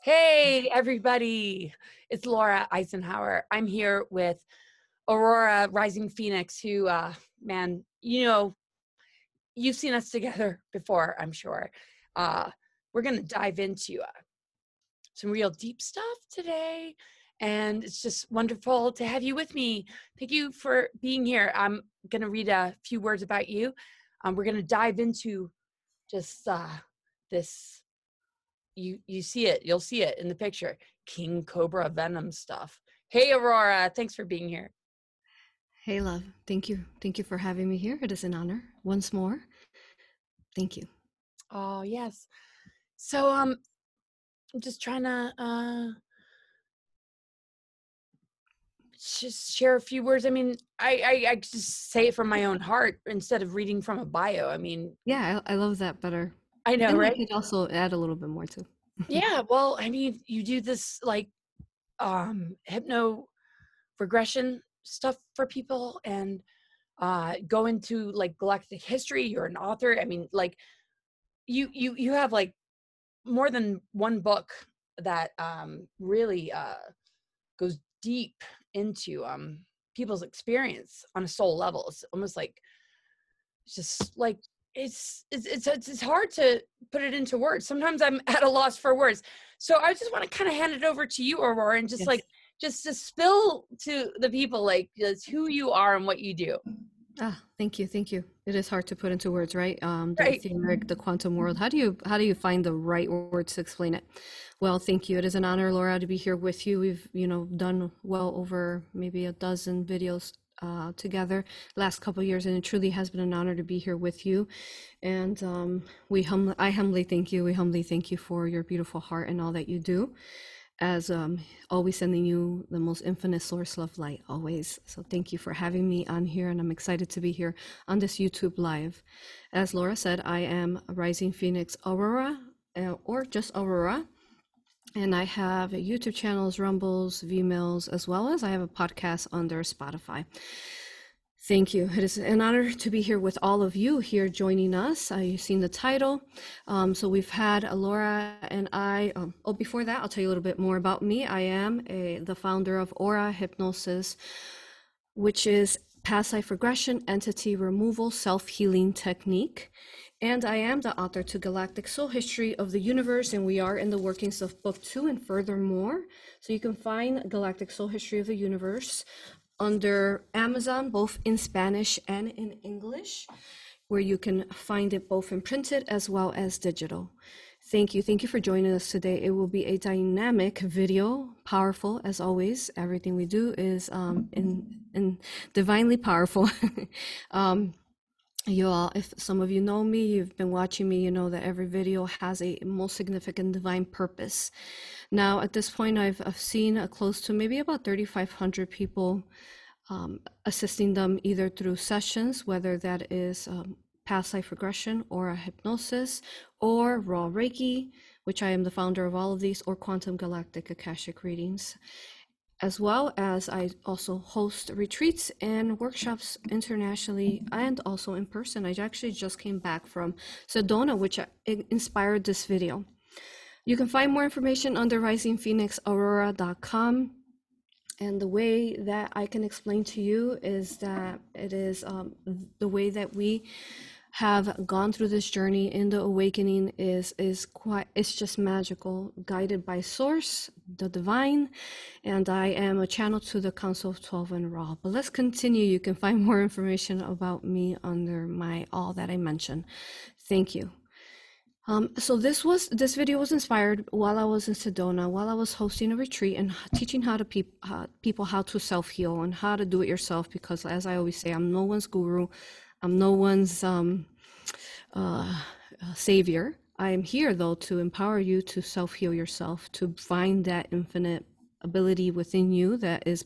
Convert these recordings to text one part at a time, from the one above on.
Hey, everybody. It's Laura Eisenhower. I'm here with Aurora Rising Phoenix, who, uh, man, you know, you've seen us together before, I'm sure. Uh, we're going to dive into uh, some real deep stuff today. And it's just wonderful to have you with me. Thank you for being here. I'm going to read a few words about you. Um, we're going to dive into just uh, this you you see it you'll see it in the picture. King cobra venom stuff. Hey aurora thanks for being here. Hey love. Thank you. Thank you for having me here. It is an honor once more. Thank you. Oh yes. So um i'm just trying to uh just share a few words. I mean i i, I just say it from my own heart instead of reading from a bio. I mean yeah i, I love that better I know, and right? You could also add a little bit more too. yeah, well, I mean, you do this like um hypno regression stuff for people and uh go into like galactic history. You're an author. I mean, like you you you have like more than one book that um really uh goes deep into um people's experience on a soul level. It's almost like it's just like it's, it's it's it's hard to put it into words. Sometimes I'm at a loss for words. So I just want to kind of hand it over to you, Aurora, and just yes. like just to spill to the people like just who you are and what you do. Ah, thank you, thank you. It is hard to put into words, right? Um, the right. the quantum world. How do you how do you find the right words to explain it? Well, thank you. It is an honor, Laura, to be here with you. We've you know done well over maybe a dozen videos uh, together last couple years, and it truly has been an honor to be here with you. And um, we hum- I humbly thank you. We humbly thank you for your beautiful heart and all that you do. As um, always, sending you the most infinite source of light, always. So, thank you for having me on here, and I'm excited to be here on this YouTube live. As Laura said, I am Rising Phoenix Aurora, uh, or just Aurora and I have YouTube channels, Rumbles, Vimeos, as well as I have a podcast under Spotify. Thank you. It is an honor to be here with all of you here joining us. Uh, you've seen the title. Um, so we've had Laura and I. Um, oh, before that, I'll tell you a little bit more about me. I am a, the founder of Aura Hypnosis, which is past life regression entity removal self healing technique. And I am the author to Galactic Soul History of the Universe, and we are in the workings of book two and furthermore. So you can find Galactic Soul History of the Universe under Amazon, both in Spanish and in English, where you can find it both in printed as well as digital. Thank you. Thank you for joining us today. It will be a dynamic video, powerful as always. Everything we do is um, in, in divinely powerful. um, you all if some of you know me you've been watching me you know that every video has a most significant divine purpose. Now at this point i've, I've seen close to maybe about 3500 people um, assisting them either through sessions whether that is um, past life regression or a hypnosis or R.A.A.H. reiki which i am the founder of all of these or quantum galactic akashic readings as well as I also host retreats and workshops internationally and also in person. I actually just came back from Sedona, which inspired this video. You can find more information on the risingphoenixaurora.com. And the way that I can explain to you is that it is um, the way that we have gone through this journey in the awakening is is quite it's just magical guided by source the divine and i am a channel to the council of 12 and Ra but let's continue you can find more information about me under my all that i mentioned thank you um, so this was this video was inspired while I was in Sedona, while I was hosting a retreat and teaching how to uh, people how to self heal and how to do it yourself. Because as I always say, I'm no one's guru. I'm no one's um, uh, uh, savior. I am here, though, to empower you to self heal yourself, to find that infinite ability within you that is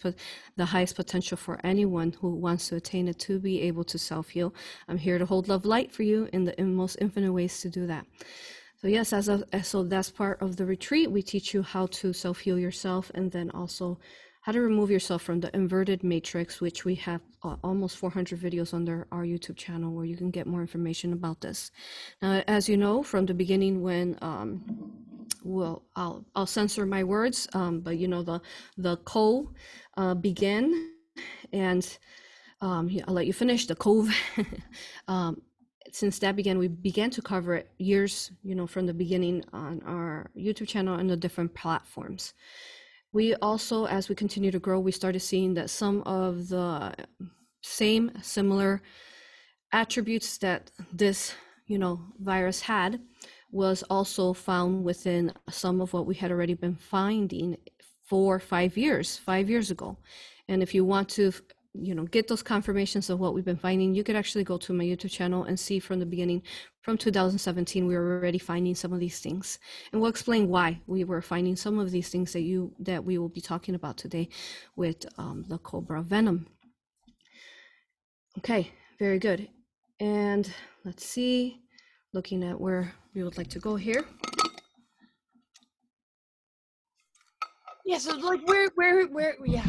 the highest potential for anyone who wants to attain it to be able to self heal. I'm here to hold love light for you in the in most infinite ways to do that. So yes, as a, so that's part of the retreat. We teach you how to self heal yourself, and then also how to remove yourself from the inverted matrix, which we have uh, almost 400 videos under our YouTube channel where you can get more information about this. Now, as you know, from the beginning when um, will I'll I'll censor my words, um, but you know the the co uh, began, and um, I'll let you finish the cove. um, since that began, we began to cover it years, you know, from the beginning on our YouTube channel and the different platforms. We also, as we continue to grow, we started seeing that some of the same similar attributes that this, you know, virus had was also found within some of what we had already been finding for five years, five years ago. And if you want to you know get those confirmations of what we've been finding. You could actually go to my youtube channel and see from the beginning from 2017 we were already finding some of these things. And we'll explain why we were finding some of these things that you that we will be talking about today with um, the cobra venom. Okay very good. And let's see looking at where we would like to go here. Yeah so like where where where yeah.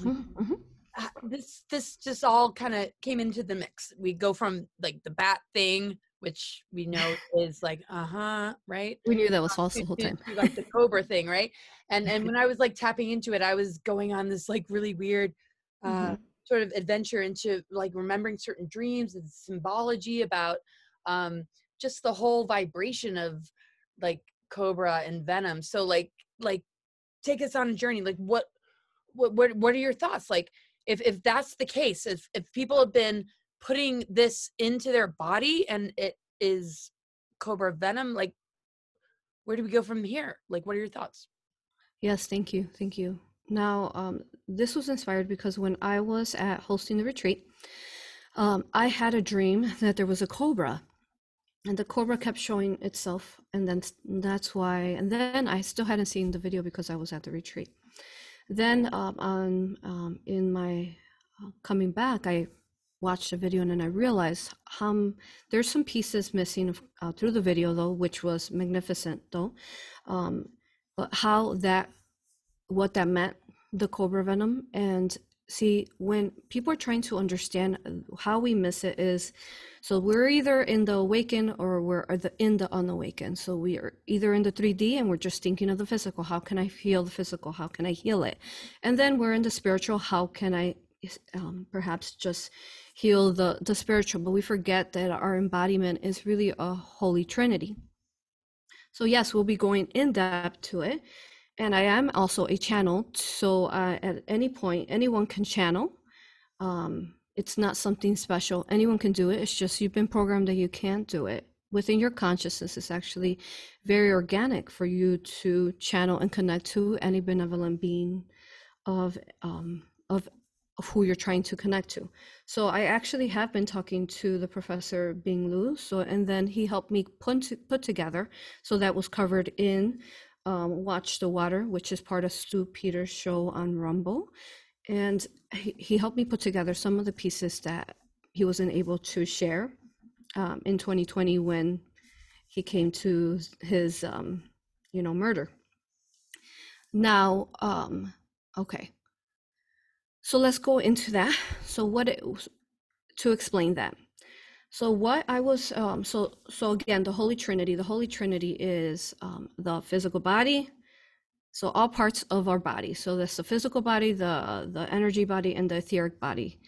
Mm-hmm uh, this this just all kind of came into the mix. We go from like the bat thing, which we know is like uh huh, right? We knew that was false the whole time. like the cobra thing, right? And and when I was like tapping into it, I was going on this like really weird. Uh, mm-hmm. sort of adventure into like remembering certain dreams and symbology about um just the whole vibration of like cobra and venom so like like take us on a journey like what what what, what are your thoughts like if if that's the case if if people have been putting this into their body and it is cobra venom like where do we go from here? Like what are your thoughts? Yes thank you thank you. Now um, this was inspired because when i was at hosting the retreat um, i had a dream that there was a cobra and the cobra kept showing itself and then that's why and then i still hadn't seen the video because i was at the retreat then um, on, um, in my uh, coming back, I watched the video and then I realized um, there's some pieces missing uh, through the video though, which was magnificent though. Um, but how that, what that meant, the cobra venom, and see when people are trying to understand uh, how we miss it is so we're either in the awaken or we're in the unawakened. So we are either in the 3d and we're just thinking of the physical. How can i feel the physical? How can i heal it? And then we're in the spiritual. How can i um, perhaps just heal the the spiritual? But we forget that our embodiment is really a holy trinity. So yes we'll be going in depth to it and I am also a channel. So uh, at any point, anyone can channel. Um, it's not something special. Anyone can do it. It's just you've been programmed that you can't do it. Within your consciousness, it's actually very organic for you to channel and connect to any benevolent being of um, of of who you're trying to connect to. So I actually have been talking to the professor Bing Liu. So and then he helped me put to, put together. So that was covered in um, Watch the Water, which is part of Stew Peters' show on Rumble. And he, he helped me put together some of the pieces that he wasn't able to share um, in 2020 when he came to his, um, you know, murder. Now, um, okay. So let's go into that. So what it, to explain that. So what I was um, so so again the Holy Trinity. The Holy Trinity is um, the physical body. So all parts of our body. So that's the physical body, the the energy body, and the etheric body.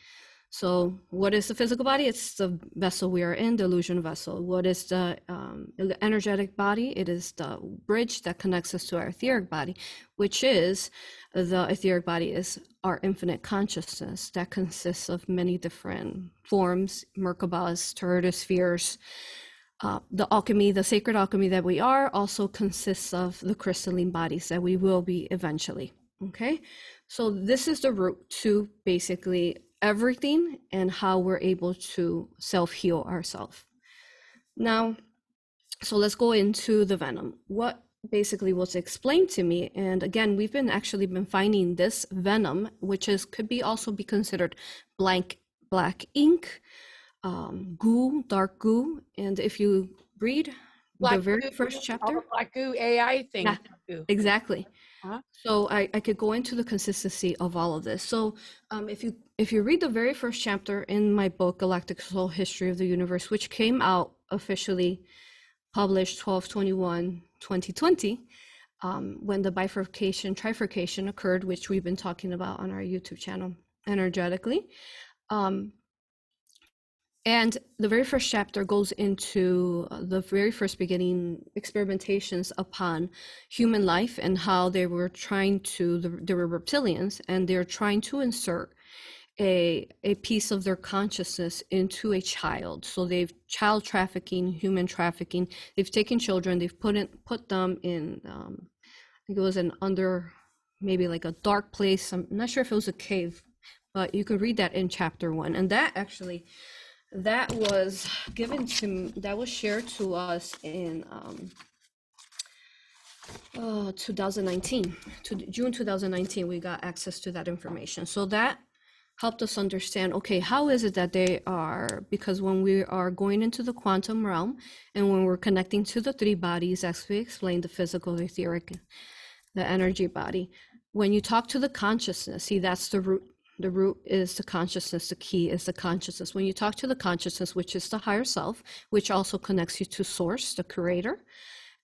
So, what is the physical body? It's the vessel we are in, the illusion vessel. What is the, um, energetic body? It is the bridge that connects us to our etheric body, which is the etheric body is our infinite consciousness that consists of many different forms, Merkabas, toroidal spheres. Uh, the alchemy, the sacred alchemy that we are, also consists of the crystalline bodies that we will be eventually. Okay, so this is the route to basically everything and how we're able to self heal ourselves. Now, so let's go into the venom. What basically was explained to me, and again, we've been actually been finding this venom, which is could be also be considered blank black ink, um, goo, dark goo, and if you read black the very goo, first chapter, black goo AI thing, yeah, exactly. Uh-huh. So I, I could go into the consistency of all of this. So um, if you if you read the very first chapter in my book, Galactic Soul History of the Universe, which came out officially published 12 21 2020, um, when the bifurcation, trifurcation occurred, which we've been talking about on our YouTube channel energetically. Um, and the very first chapter goes into the very first beginning experimentations upon human life and how they were trying to, they were reptilians, and they're trying to insert a, a piece of their consciousness into a child. So they've child trafficking, human trafficking. They've taken children, they've put in, put them in, um, I think it was an under, maybe like a dark place. I'm not sure if it was a cave, but you could read that in chapter one. And that actually that was given to that was shared to us in um, uh, 2019 to june 2019 we got access to that information so that helped us understand okay how is it that they are because when we are going into the quantum realm and when we're connecting to the three bodies as we explained the physical the etheric the energy body when you talk to the consciousness see that's the root. The root is the consciousness the key is the consciousness. When you talk to the consciousness which is the higher self which also connects you to source the creator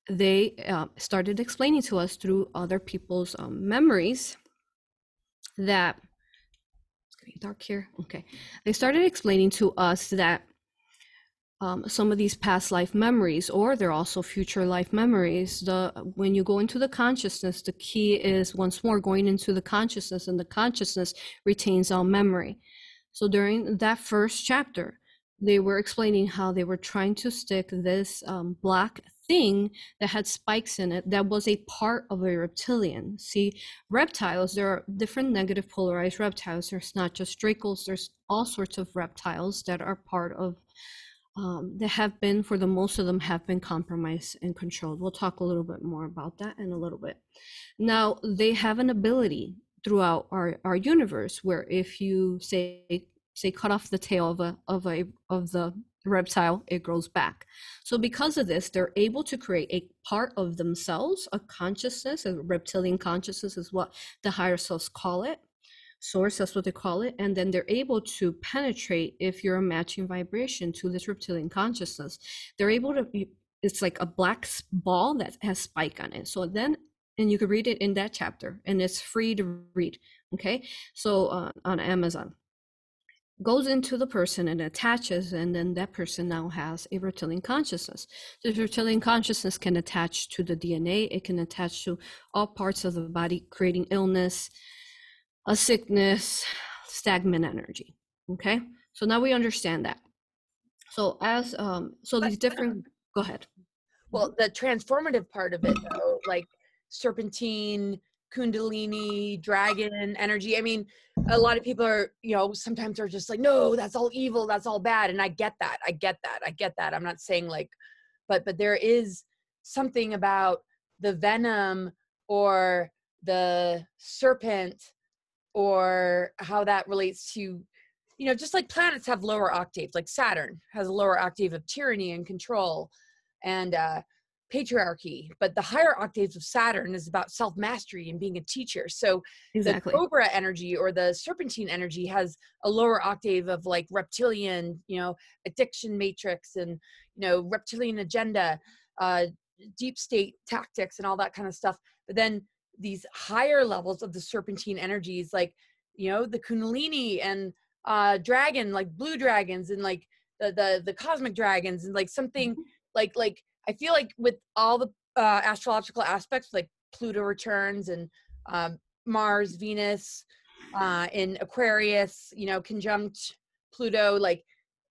they uh, started explaining to us through other people's um, memories that getting dark here okay. They started explaining to us that um, some of these past life memories or they're also future life memories the when you go into the consciousness the key is once more going into the consciousness and the consciousness retains all memory. So during that first chapter they were explaining how they were trying to stick this um, black thing that had spikes in it that was a part of a reptilian see reptiles there are different negative polarized reptiles there's not just dracos there's all sorts of reptiles that are part of um, they have been, for the most of them, have been compromised and controlled. We'll talk a little bit more about that in a little bit. Now, they have an ability throughout our, our universe where if you say say cut off the tail of a of a of the reptile, it grows back. So because of this, they're able to create a part of themselves, a consciousness, a reptilian consciousness is what the higher selves call it, source, that's what they call it. And then they're able to penetrate if you're a matching vibration to this reptilian consciousness. They're able to it's like a black ball that has spike on it. So then, and you can read it in that chapter and it's free to read. Okay. So uh, on Amazon goes into the person and attaches and then that person now has a reptilian consciousness the reptilian consciousness can attach to the dna it can attach to all parts of the body creating illness a sickness, stagnant energy. Okay, so now we understand that. So as um, so these different. Go ahead. Well, the transformative part of it, though, like serpentine, kundalini, dragon energy. I mean, a lot of people are, you know, sometimes they're just like, no, that's all evil, that's all bad, and I get that, I get that, I get that. I'm not saying like, but but there is something about the venom or the serpent or how that relates to you know just like planets have lower octaves like saturn has a lower octave of tyranny and control and uh patriarchy but the higher octaves of saturn is about self-mastery and being a teacher so exactly. the cobra energy or the serpentine energy has a lower octave of like reptilian you know addiction matrix and you know reptilian agenda uh deep state tactics and all that kind of stuff but then these higher levels of the serpentine energies like you know the kundalini and uh dragon like blue dragons and like the the, the cosmic dragons and like something mm-hmm. like like i feel like with all the uh astrological aspects like pluto returns and um mars venus uh in aquarius you know conjunct pluto like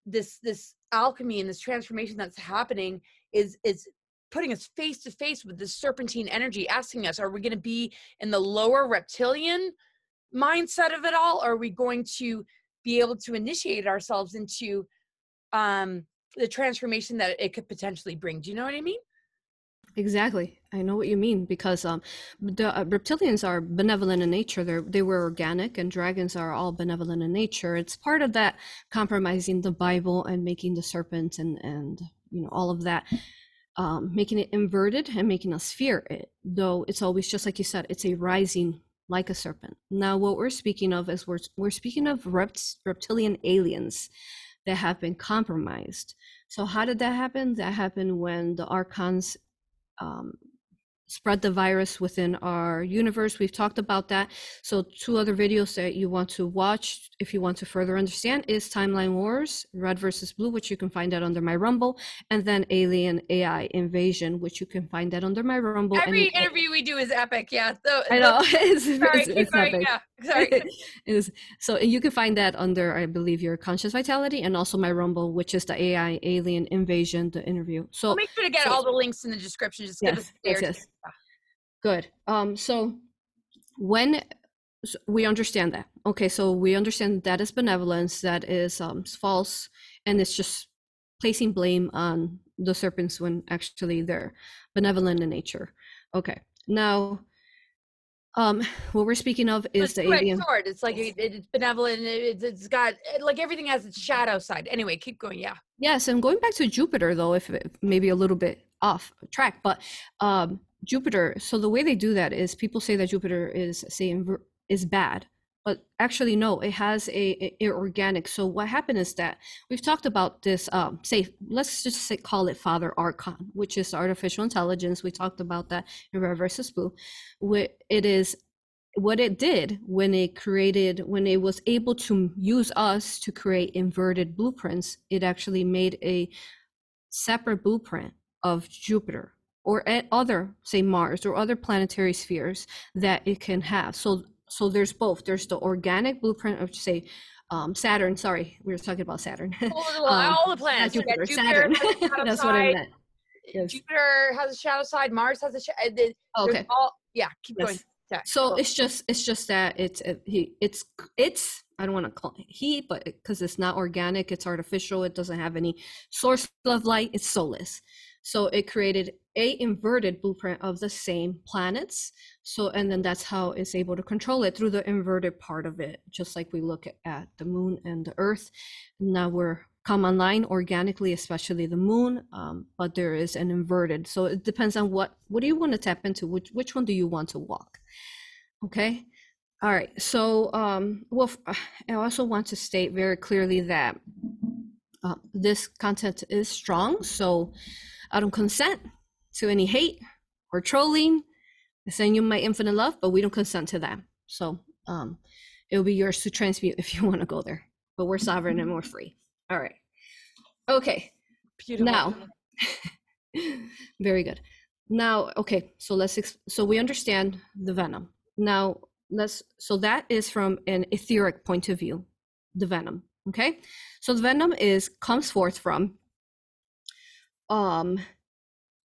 this this alchemy and this transformation that's happening is is putting us face to face with this serpentine energy, asking us, are we going to be in the lower reptilian mindset of it all? Or are we going to be able to initiate ourselves into um, the transformation that it could potentially bring? Do you know what I mean? Exactly. I know what you mean because um, the uh, reptilians are benevolent in nature. They they were organic, and dragons are all benevolent in nature. It's part of that compromising the Bible and making the serpent and and you know all of that um, making it inverted and making us fear it, though it's always just like you said, it's a rising like a serpent. Now, what we're speaking of is we're, we're speaking of rept- reptilian aliens that have been compromised. So, how did that happen? That happened when the archons um, spread the virus within our universe. We've talked about that. So two other videos that you want to watch if you want to further understand is Timeline Wars, Red versus Blue, which you can find out under my Rumble, and then Alien AI Invasion, which you can find that under my Rumble. Every and, interview we do is epic. Yeah. So, I know. it's, sorry, it's, it's sorry, epic. Yeah. Sorry. is so you can find that under I believe your conscious vitality and also my Rumble, which is the AI Alien Invasion, the interview. So I'll make sure to get so- all the links in the description. Just give Yes, us yes, yes. Good. Um, so when s- we understand that, okay, so we understand that is benevolence, that is um, false, and it's just placing blame on the serpents when actually they're benevolent in nature. Okay. Now, um, what we're speaking of is the alien. sword. It's like it, it's benevolent. It, it's got like everything has its shadow side. Anyway, keep going. Yeah. Yes, and going back to Jupiter, though, if if maybe a little bit off track, but um, Jupiter. So the way they do that is people say that Jupiter is say is bad, but actually no, it has a, a- a organic. So what happened is that we've talked about this. Um, say let's just say call it Father Archon, which is artificial intelligence. We talked about that in Red versus Blue. It is what it did when it created when it was able to use us to create inverted blueprints it actually made a separate blueprint of jupiter or other say mars or other planetary spheres that it can have so so there's both there's the organic blueprint of say um, saturn sorry we were talking about saturn All, the- Um, all the planets. Jupiter Jupiter saturn has a shadow that's what i side, meant yes. Jupiter has a shadow side. Mars has a shadow. okay All, yeah. Keep going. Yes. Yeah, So go. it's just it's just that it's uh, he it's it's I don't want to call it heat, but because it's not organic, it's artificial. It doesn't have any source of light. It's soulless. So it created a inverted blueprint of the same planets. So and then that's how it's able to control it through the inverted part of it. Just like we look at, the moon and the Earth. Now we're come online organically, especially the moon. Um, but there is an inverted. So it depends on what what do you want to tap into? Which which one do you want to walk? Okay. All right. So, um, well, I also want to state very clearly that uh, this content is strong. So, I don't consent to any hate or trolling. I send you my infinite love, but we don't consent to that. So, um, it'll be yours to transmute if you want to go there. But we're sovereign and we're free. All right. Okay. Beautiful. Now, very good. Now, okay, so let's ex- so we understand the venom. Now, let's so that is from an etheric point of view, the venom. Okay, so the venom is comes forth from um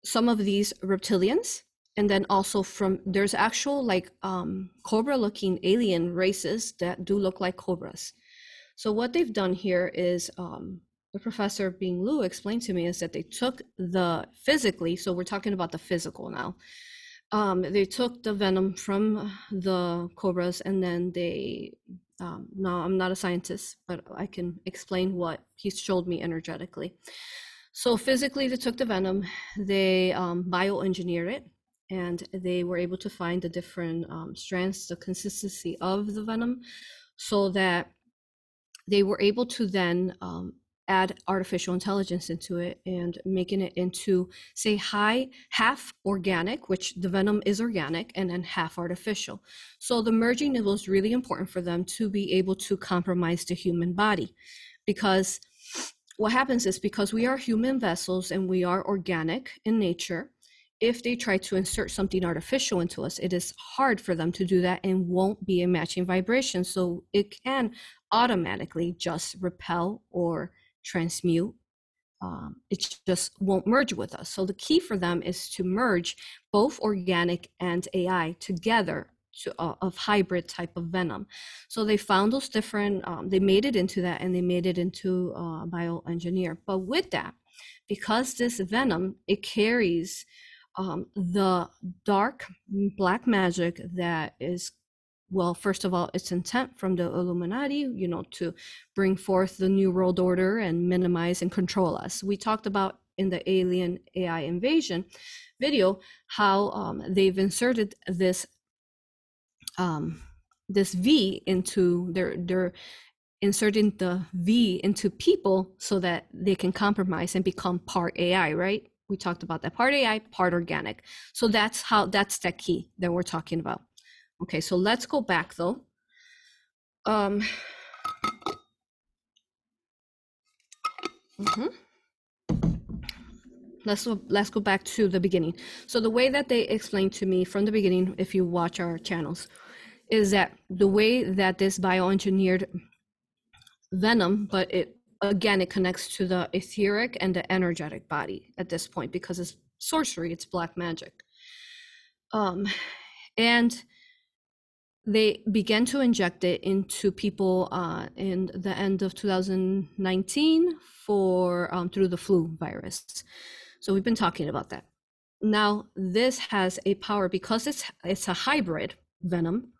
some of these reptilians and then also from there's actual like um cobra looking alien races that do look like cobras so what they've done here is um the professor Bing Liu explained to me is that they took the physically, so we're talking about the physical now. Um, they took the venom from the cobras and then they, um, no, I'm not a scientist, but I can explain what he showed me energetically. So physically, they took the venom, they um, bioengineered it, and they were able to find the different um, strands, the consistency of the venom, so that they were able to then um, add artificial intelligence into it and making it into say high half organic which the venom is organic and then half artificial. So the merging was really important for them to be able to compromise the human body because what happens is because we are human vessels and we are organic in nature if they try to insert something artificial into us it is hard for them to do that and won't be a matching vibration so it can automatically just repel or transmute. Um, it just won't merge with us. So the key for them is to merge both organic and AI together to, uh, of hybrid type of venom. So they found those different, um, they made it into that and they made it into uh, bioengineer. But with that, because this venom, it carries um, the dark black magic that is well, first of all, its intent from the Illuminati, you know, to bring forth the New World Order and minimize and control us. We talked about in the Alien AI Invasion video how um, they've inserted this um, this V into their their inserting the V into people so that they can compromise and become part AI, right? we talked about that part ai part organic so that's how that's the key that we're talking about okay so let's go back though um mhm. Let's let's go back to the beginning. So the way that they explained to me from the beginning if you watch our channels is that the way that this bioengineered venom but it again it connects to the etheric and the energetic body at this point because it's sorcery it's black magic. Um and they began to inject it into people uh, in the end of 2019 for um, through the flu virus so we've been talking about that now this has a power because it's it's a hybrid venom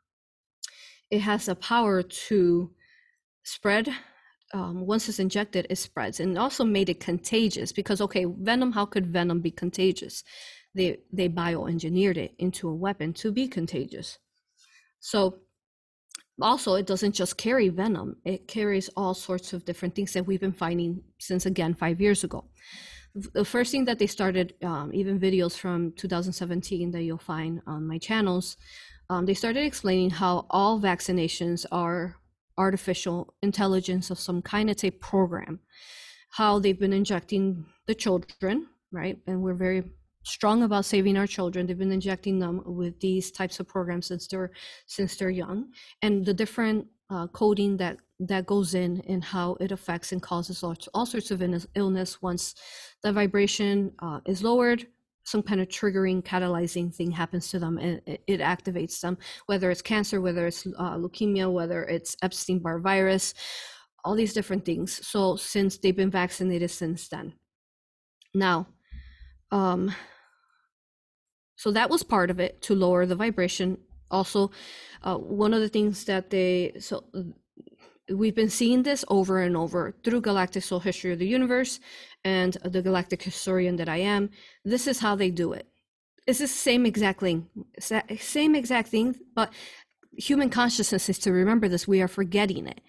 it has a power to spread um, once it's injected, it spreads and also made it contagious because okay, venom, how could venom be contagious? They they bioengineered it into a weapon to be contagious. So also it doesn't just carry venom, it carries all sorts of different things that we've been finding since again five years ago. The first thing that they started, um, even videos from 2017 that you'll find on my channels, um, they started explaining how all vaccinations are artificial intelligence of some kind. It's a program. How they've been injecting the children, right? And we're very strong about saving our children. They've been injecting them with these types of programs since they're since they're young, and the different uh, coding that that goes in and how it affects and causes all, all sorts of illness once the vibration uh, is lowered some kind of triggering catalyzing thing happens to them and it, it activates them. Whether it's cancer whether it's uh, leukemia whether it's epstein-barr virus all these different things. So since they've been vaccinated since then. Now um so that was part of it to lower the vibration also uh, one of the things that they so we've been seeing this over and over through galactic soul history of the universe and the galactic historian that i am. This is how they do it. It's the same exact thing same exact thing but human consciousness is to remember this. We are forgetting it.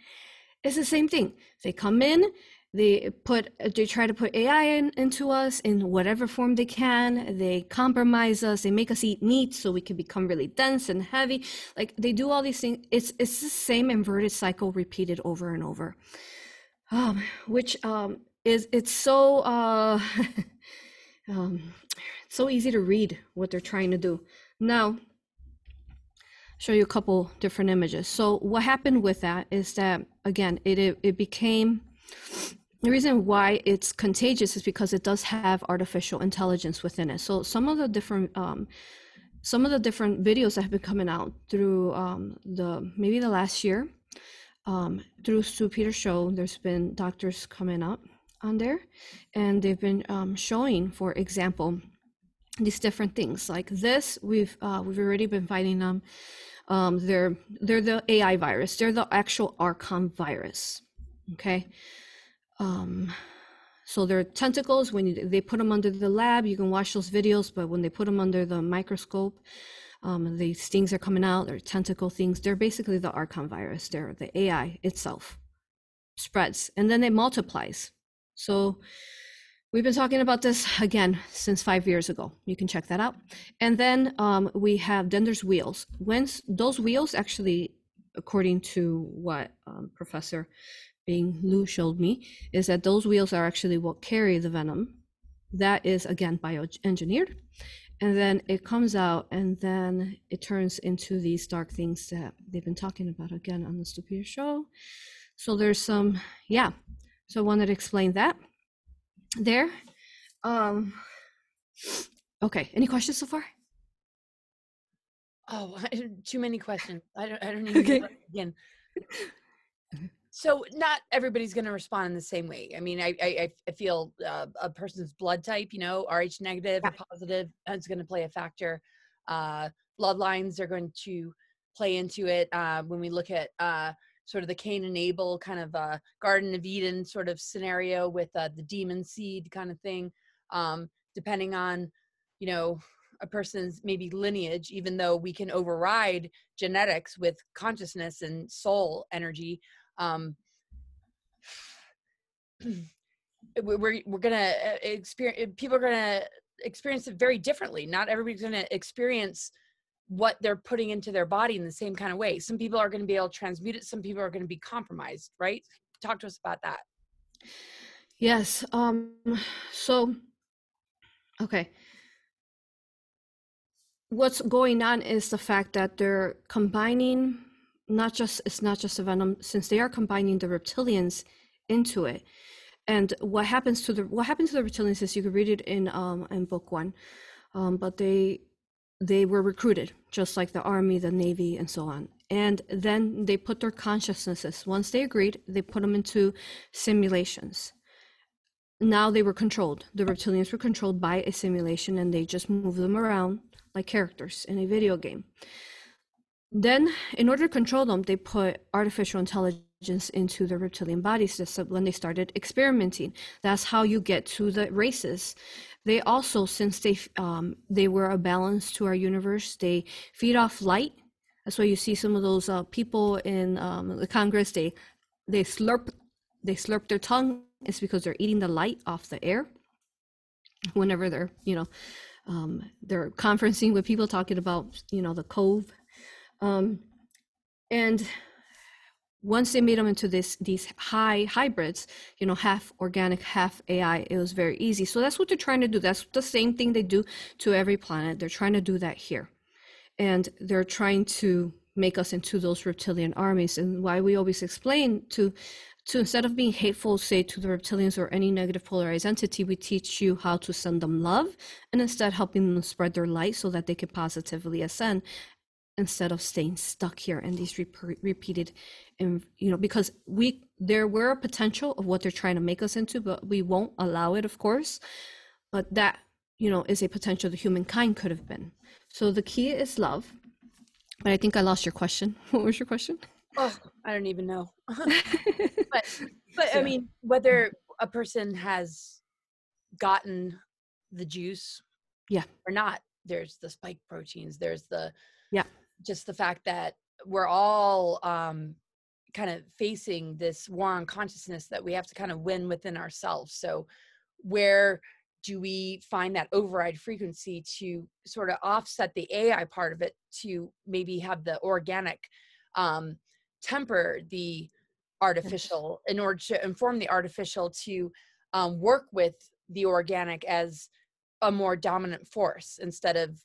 It's the same thing. They come in they put they try to put ai in, into us in whatever form they can. They compromise us. They make us eat meat so we can become really dense and heavy. Like they do all these things it's it's the same inverted cycle repeated over and over. Um, which um, is it's so uh, um, so easy to read what they're trying to do. Now show you a couple different images. So what happened with that is that again it it, it became the reason why it's contagious is because it does have artificial intelligence within it. So some of the different um, some of the different videos that have been coming out through um, the maybe the last year um, through Stew Peter show, there's been doctors coming up on there, and they've been um, showing, for example, these different things like this. We've uh, we've already been finding them. Um, they're they're the AI virus. They're the actual Archon virus. Okay um, so their tentacles when you, they put them under the lab. You can watch those videos but when they put them under the microscope um, the stings are coming out. They're tentacle things. They're basically the archon virus. They're the ai itself. Spreads. And then it multiplies. So we've been talking about this again since five years ago. You can check that out. And then um, we have then there's wheels. When those wheels actually according to what um, professor Bing Liu showed me, is that those wheels are actually what carry the venom. That is again bioengineered. And then it comes out and then it turns into these dark things that they've been talking about again on the Stew Peters show. So there's some, yeah. So I wanted to explain that there. Um okay, any questions so far? Oh, too many questions. I don't I don't even okay. again. So not everybody's going to respond in the same way. I mean, I I, I feel uh, a person's blood type, you know, Rh negative yeah. or positive, is going to play a factor. Uh, bloodlines are going to play into it. Uh, when we look at uh, sort of the Cain and Abel kind of uh, Garden of Eden sort of scenario with uh, the demon seed kind of thing, um, depending on, you know, a person's maybe lineage, even though we can override genetics with consciousness and soul energy um, we're we're gonna experience people are gonna experience it very differently. Not everybody's gonna experience what they're putting into their body in the same kind of way. Some people are to be able to transmute it. Some people are to be compromised, right? Talk to us about that. Yes. Um, so, okay. What's going on is the fact that they're combining not just it's not just a venom since they are combining the reptilians into it. And what happens to the what happens to the reptilians is you can read it in um in book one um but they they were recruited just like the army the navy and so on. And then they put their consciousnesses once they agreed they put them into simulations. Now they were controlled. The reptilians were controlled by a simulation and they just move them around like characters in a video game then in order to control them they put artificial intelligence into the reptilian bodies. So when they started experimenting. That's how you get to the races. They also since they um, they were a balance to our universe they feed off light. That's why you see some of those uh, people in um, the congress they they slurp they slurp their tongue. It's because they're eating the light off the air. Whenever they're you know um, they're conferencing with people talking about you know the cove um, and once they made them into this these high hybrids you know half organic half ai it was very easy. So that's what they're trying to do. That's the same thing they do to every planet. They're trying to do that here. And they're trying to make us into those reptilian armies. And why we always explain to to instead of being hateful say to the reptilians or any negative polarized entity we teach you how to send them love and instead helping them spread their light so that they can positively ascend instead of staying stuck here in these rep- repeated and you know because we there were a potential of what they're trying to make us into but we won't allow it of course. But that you know is a potential that humankind could have been. So the key is love. But i think i lost your question. What was your question? Oh i don't even know. But but i mean whether a person has gotten the juice yeah. or not there's the spike proteins there's the yeah just the fact that we're all um, kind of facing this war on consciousness that we have to kind of win within ourselves. So, where do we find that override frequency to sort of offset the AI part of it to maybe have the organic um, temper the artificial in order to inform the artificial to um, work with the organic as a more dominant force instead of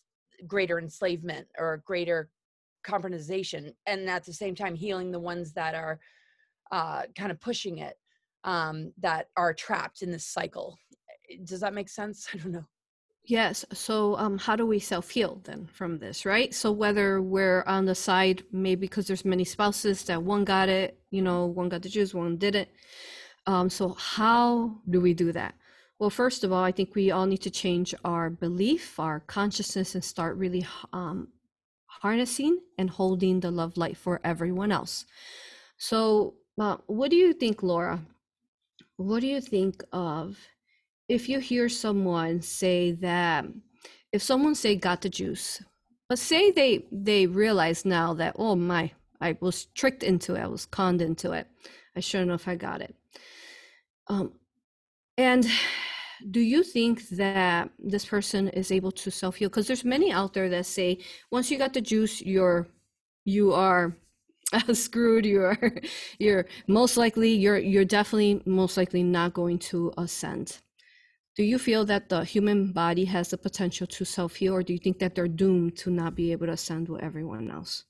greater enslavement or greater compromisation and at the same time healing the ones that are uh, kind of pushing it um, that are trapped in this cycle. Does that make sense? I don't know. Yes so um, how do we self-heal then from this right? So whether we're on the side maybe because there's many spouses that one got it you know one got the juice one didn't. Um, so how do we do that? Well first of all i think we all need to change our belief our consciousness and start really um, harnessing and holding the love light for everyone else. So, uh, what do you think, Laura? What do you think of if you hear someone say that, if someone say got the juice, but say they they realize now that oh my, I was tricked into it, I was conned into it, I shouldn't have I got it. Um, and do you think that this person is able to self heal? Because there's many out there that say once you got the juice, you're you are screwed. You are you're most likely you're you're definitely most likely not going to ascend. Do you feel that the human body has the potential to self heal, or do you think that they're doomed to not be able to ascend with everyone else?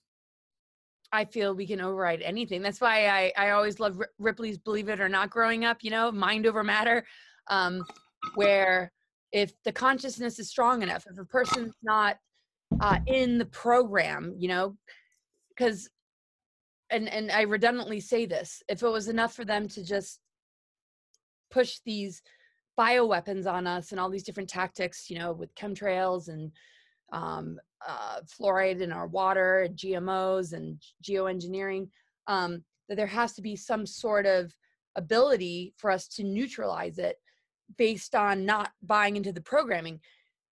I feel we can override anything. That's why I, I always love Ripley's Believe It or Not growing up, you know, mind over matter. Um, where if the consciousness is strong enough, if a person's not uh, in the program, you know, because and and I redundantly say this, if it was enough for them to just push these bioweapons on us and all these different tactics, you know, with chemtrails and um, uh, fluoride in our water, and GMOs and geoengineering, um, that there has to be some sort of ability for us to neutralize it based on not buying into the programming.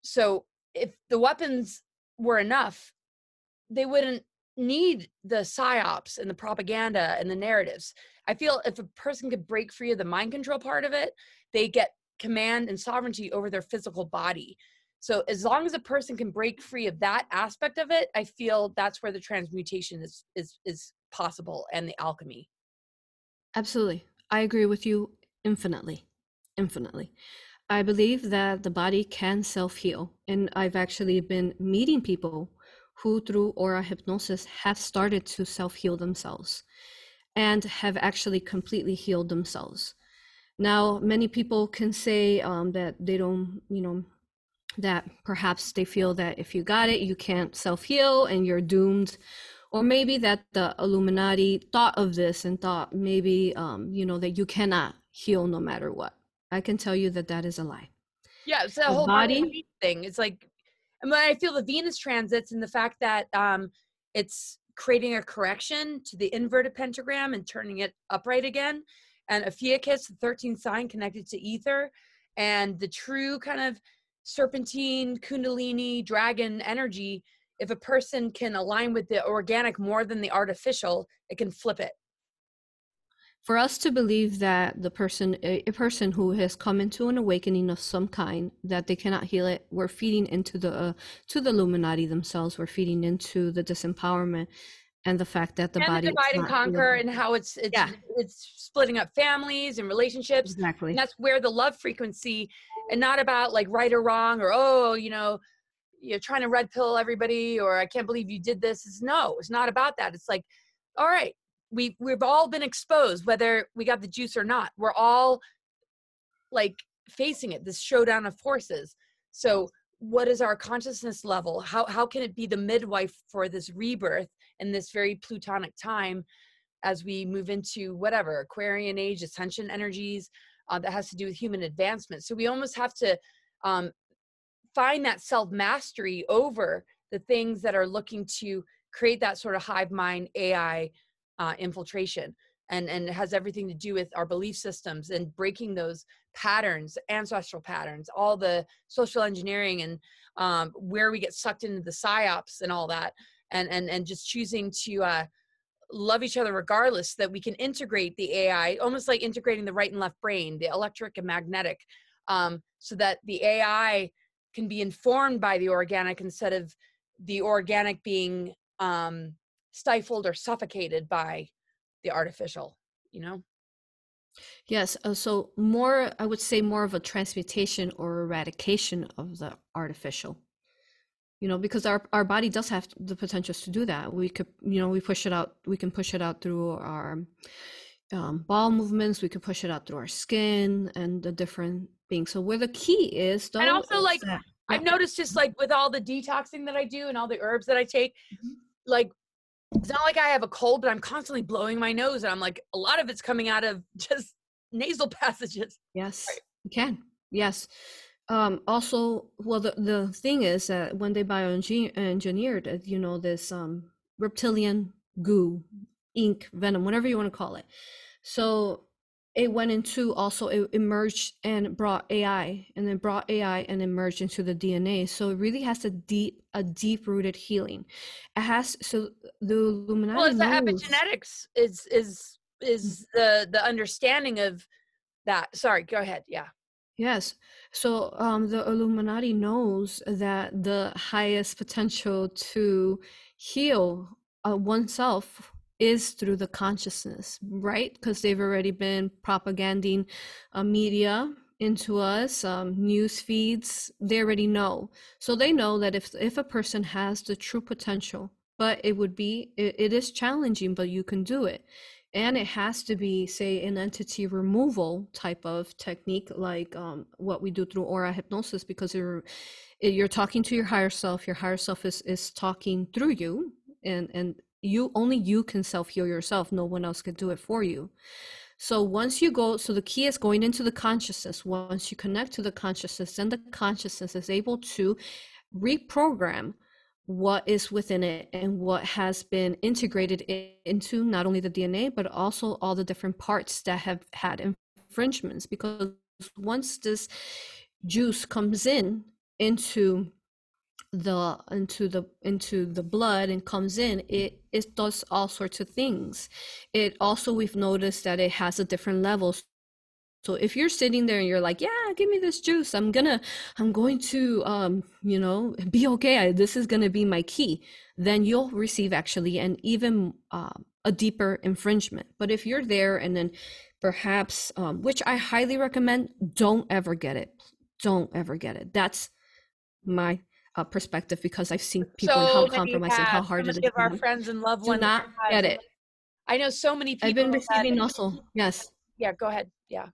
So if the weapons were enough, they wouldn't need the psyops and the propaganda and the narratives. I feel if a person could break free of the mind control part of it, they get command and sovereignty over their physical body so as long as a person can break free of that aspect of it i feel that's where the transmutation is is is possible and the alchemy Absolutely. I agree with you infinitely. Infinitely. I believe that the body can self heal. And I've actually been meeting people who, through aura hypnosis, have started to self heal themselves and have actually completely healed themselves. Now, many people can say um, that they don't, you know, that perhaps they feel that if you got it, you can't self heal and you're doomed or maybe that the Illuminati thought of this and thought maybe um, you know that you cannot heal no matter what. I can tell you that that is a lie. Yeah, it's a the whole body thing. It's like I, mean, I feel the Venus transits and the fact that um, it's creating a correction to the inverted pentagram and turning it upright again. And Ophiuchus, the 13th sign connected to ether, and the true kind of serpentine, kundalini, dragon energy if a person can align with the organic more than the artificial, it can flip it. For us to believe that the person, a, person who has come into an awakening of some kind, that they cannot heal it, we're feeding into the uh, to the Illuminati themselves. We're feeding into the disempowerment and the fact that the and body the divide and conquer and how it's it's yeah. it's splitting up families and relationships. Exactly. And that's where the love frequency and not about like right or wrong or oh you know you're trying to red pill everybody or i can't believe you did this. It's no it's not about that. It's like all right we we've all been exposed whether we got the juice or not. We're all like facing it this showdown of forces. So what is our consciousness level? How how can it be the midwife for this rebirth in this very plutonic time as we move into whatever aquarian age ascension energies uh, that has to do with human advancement? So we almost have to um, find that self mastery over the things that are looking to create that sort of hive mind AI uh, infiltration. And, and it has everything to do with our belief systems and breaking those patterns, ancestral patterns, all the social engineering and um, where we get sucked into the psyops and all that, and and and just choosing to uh, love each other regardless. That we can integrate the AI, almost like integrating the right and left brain, the electric and magnetic, um, so that the AI can be informed by the organic instead of the organic being um, stifled or suffocated by the artificial you know? Yes uh, so more i would say more of a transmutation or eradication of the artificial you know because our, our body does have the potentials to do that. We could you know we push it out we can push it out through our um, ball movements we can push it out through our skin and the different things. So where the key is though, and also like that, i've noticed just like with all the detoxing that i do and all the herbs that i take mm-hmm. like it's not like i have a cold but i'm constantly blowing my nose and i'm like a lot of it's coming out of just nasal passages. Yes right. you can. Yes. Um also well the, the thing is that when they bioengineered you know this um reptilian goo ink venom whatever you want to call it. So it went into also it emerged and brought AI and then brought AI and emerged into the DNA. So it really has a deep a deep rooted healing. It has so the Illuminati. Well, it's the epigenetics is is is the the understanding of that. Sorry, go ahead. Yeah. Yes. So um, the Illuminati knows that the highest potential to heal uh, oneself is through the consciousness, right? Because they've already been propaganding uh, media into us, um, news feeds. They already know, so they know that if if a person has the true potential, but it would be it, it is challenging, but you can do it, and it has to be say an entity removal type of technique, like um, what we do through aura hypnosis, because you're you're talking to your higher self. Your higher self is is talking through you, and and you only you can self heal yourself. No one else can do it for you. So once you go so the key is going into the consciousness. Once you connect to the consciousness then the consciousness is able to reprogram what is within it and what has been integrated into not only the DNA, but also all the different parts that have had infringements. Because once this juice comes in into the into the into the blood and comes in it it does all sorts of things it also we've noticed that it has a different levels so if you're sitting there and you're like, yeah, give me this juice, I'm gonna, I'm going to, um, you know, be okay. This is gonna be my key. Then you'll receive actually an even uh, a deeper infringement. But if you're there and then perhaps, um, which I highly recommend, don't ever get it. Don't ever get it. That's my uh, perspective because I've seen people so how compromised and how hard it is. Give our friends and loved ones do not get it. I know so many people. I've been receiving also. Yes. Yeah. Go ahead. Yeah.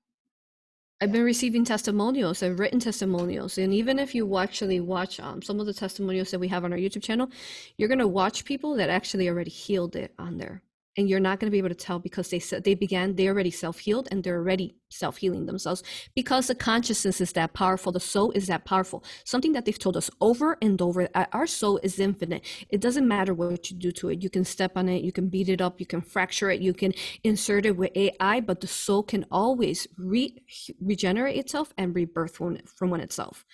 I've been receiving testimonials and written testimonials, and even if you actually watch um, some of the testimonials that we have on our YouTube channel, you're gonna watch people that actually already healed it on there and you're not going to be able to tell because they said they began they already self-healed and they're already self-healing themselves because the consciousness is that powerful the soul is that powerful. Something that they've told us over and over uh, our soul is infinite. It doesn't matter what you do to it. You can step on it you can beat it up you can fracture it you can insert it with ai but the soul can always re- regenerate itself and rebirth from, from one itself.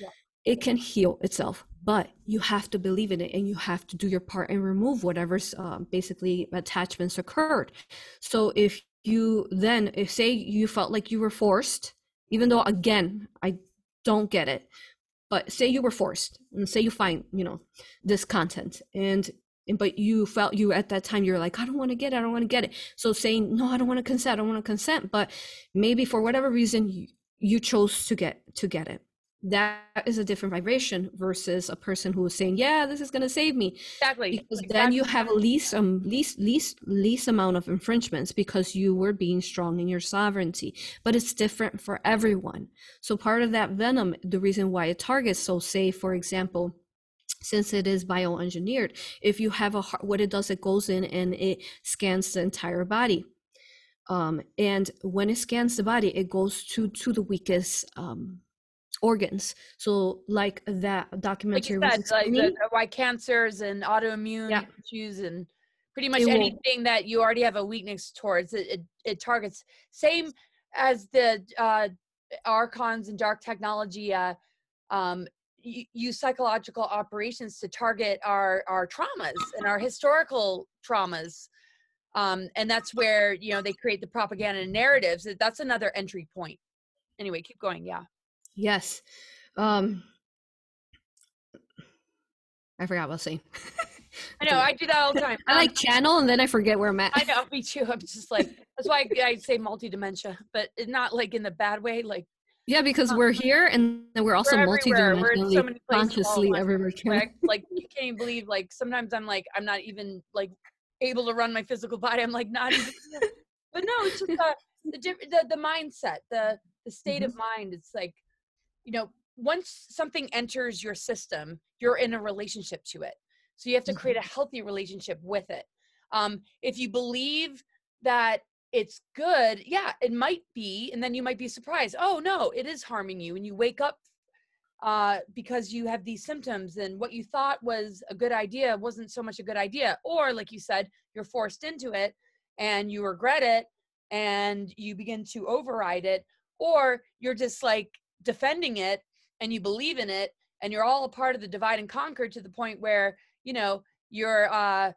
Yeah. It can heal itself but you have to believe in it and you have to do your part and remove whatever's um, basically attachments occurred. So if you then if say you felt like you were forced even though again i don't get it but say you were forced and say you find you know this content and but you felt you at that time you're like i don't want to get it i don't want to get it. So saying no i don't want to consent i don't want to consent but maybe for whatever reason you, you chose to get to get it that is a different vibration versus a person who is saying yeah this is going to save me. Exactly because exactly. then you have least um least least least amount of infringements because you were being strong in your sovereignty. But it's different for everyone. So part of that venom the reason why it targets so say for example since it is bioengineered if you have a heart what it does it goes in and it scans the entire body. Um, and when it scans the body it goes to to the weakest um, organs. So, like that documentary like said, like the, why cancers and autoimmune yeah. issues and pretty much it anything will. that you already have a weakness towards, it, it, it targets. Same as the uh, archons and dark technology uh, um, use psychological operations to target our our traumas and our historical traumas um, and that's where you know they create the propaganda narratives that's another entry point anyway keep going yeah Yes. Um I forgot what I was saying. I know, I do that all the time. I like channel and then I forget where I'm at. I know, me too. I'm just like that's why I, I say multi dementia, but not like in the bad way, like yeah, because we're here and we're also multi-dimensionally so consciously everywhere. Like, like you can't believe. Like sometimes I'm like I'm not even like able to run my physical body. I'm like not even. but no, it's just uh, the, the the mindset, the the state mm-hmm. of mind. It's like you know, once something enters your system, you're in a relationship to it. So you have to create a mm-hmm. healthy relationship with it. Um, if you believe that it's good, yeah, it might be, and then you might be surprised. Oh no, it is harming you, and you wake up uh, because you have these symptoms, and what you thought was a good idea wasn't so much a good idea. Or, like you said, you're forced into it, and you regret it, and you begin to override it. Or you're just like defending it and you believe in it and you're all a part of the divide and conquer to the point where you know you're uh,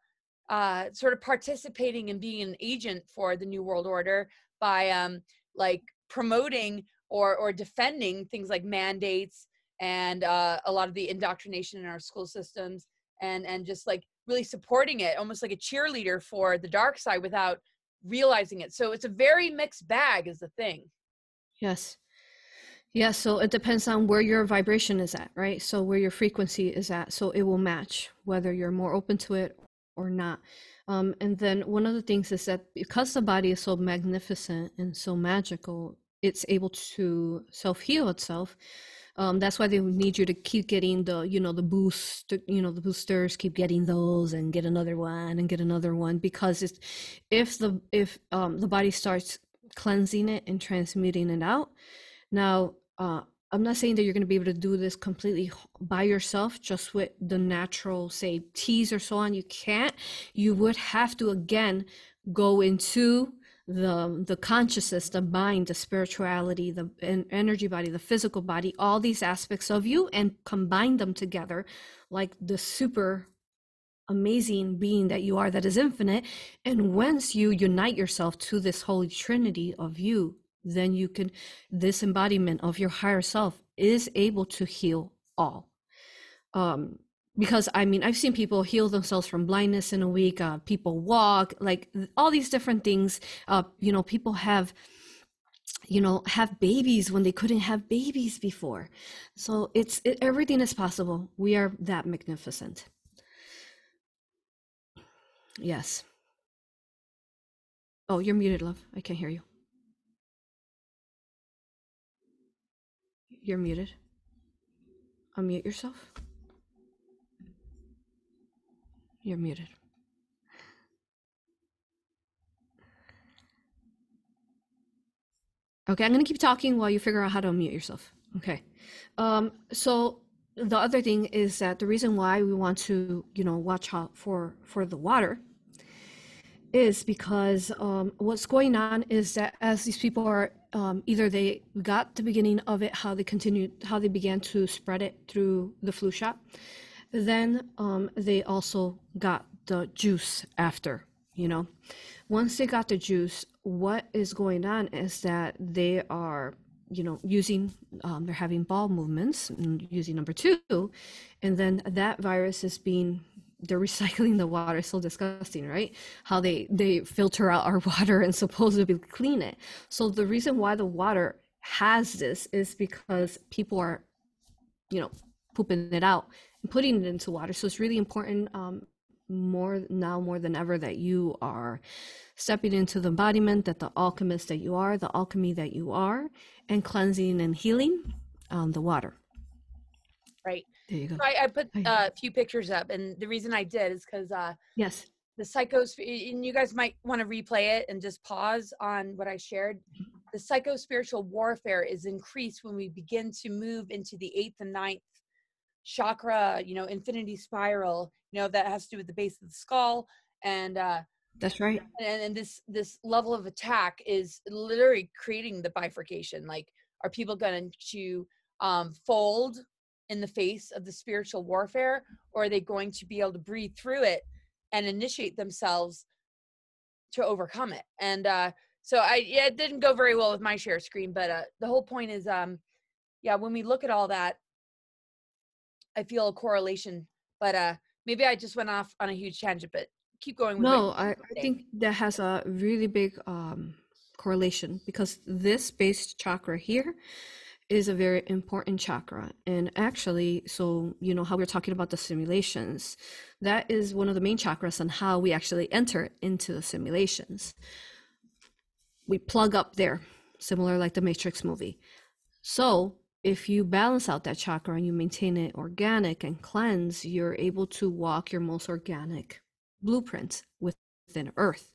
uh, sort of participating and being an agent for the new world order by um, like promoting or or defending things like mandates and uh, a lot of the indoctrination in our school systems and and just like really supporting it almost like a cheerleader for the dark side without realizing it. So it's a very mixed bag is the thing. Yes yeah, so it depends on where your vibration is at, right? So where your frequency is at. So it will match whether you're more open to it or not. Um, and then one of the things is that because the body is so magnificent and so magical, it's able to self heal itself. Um, that's why they need you to keep getting the, you know, the boost, you know, the boosters, keep getting those and get another one and get another one because it's, if the if um, the body starts cleansing it and transmuting it out, now uh, I'm not saying that you're going to be able to do this completely by yourself, just with the natural, say, teas or so on. You can't. You would have to again go into the the consciousness, the mind, the spirituality, the energy body, the physical body, all these aspects of you, and combine them together, like the super amazing being that you are, that is infinite. And once you unite yourself to this holy trinity of you, then you can this embodiment of your higher self is able to heal all. Um because i mean i've seen people heal themselves from blindness in a week uh, people walk like all these different things uh you know people have you know have babies when they couldn't have babies before. So it's it, everything is possible. We are that magnificent. Yes. Oh you're muted love. I can't hear you You're muted. Unmute yourself. You're muted. Okay, I'm going to keep talking while you figure out how to unmute yourself. Okay. Um, so the other thing is that the reason why we want to, you know, watch out for for the water is because um, what's going on is that as these people are um, either they got the beginning of it, how they continued, how they began to spread it through the flu shot, then um, they also got the juice after. You know, once they got the juice, what is going on is that they are you know using um, they're having ball movements using number two and then that virus is being they're recycling the water so disgusting right? How they they filter out our water and supposedly clean it. So the reason why the water has this is because people are you know pooping it out and putting it into water. So it's really important um, more now more than ever that you are stepping into the embodiment that the alchemist that you are the alchemy that you are and cleansing and healing um, the water there you go. So I, I, put uh, a few pictures up, and the reason I did is because uh, yes, the psychos, and you guys might want to replay it and just pause on what I shared. Mm-hmm. The psycho spiritual warfare is increased when we begin to move into the eighth and ninth chakra, you know, infinity spiral. You know that has to do with the base of the skull, and uh, that's right. And, and this this level of attack is literally creating the bifurcation. Like, are people going to um, fold in the face of the spiritual warfare or are they going to be able to breathe through it and initiate themselves to overcome it? And uh so i yeah it didn't go very well with my share screen but uh the whole point is um yeah when we look at all that i feel a correlation but uh maybe i just went off on a huge tangent but keep going no I, I think that has a really big um correlation because this base chakra here is a very important chakra. And actually, so, you know, how we're talking about the simulations, that is one of the main chakras on how we actually enter into the simulations. We plug up there, similar like the Matrix movie. So, if you balance out that chakra and you maintain it organic and cleanse, you're able to walk your most organic blueprint within Earth.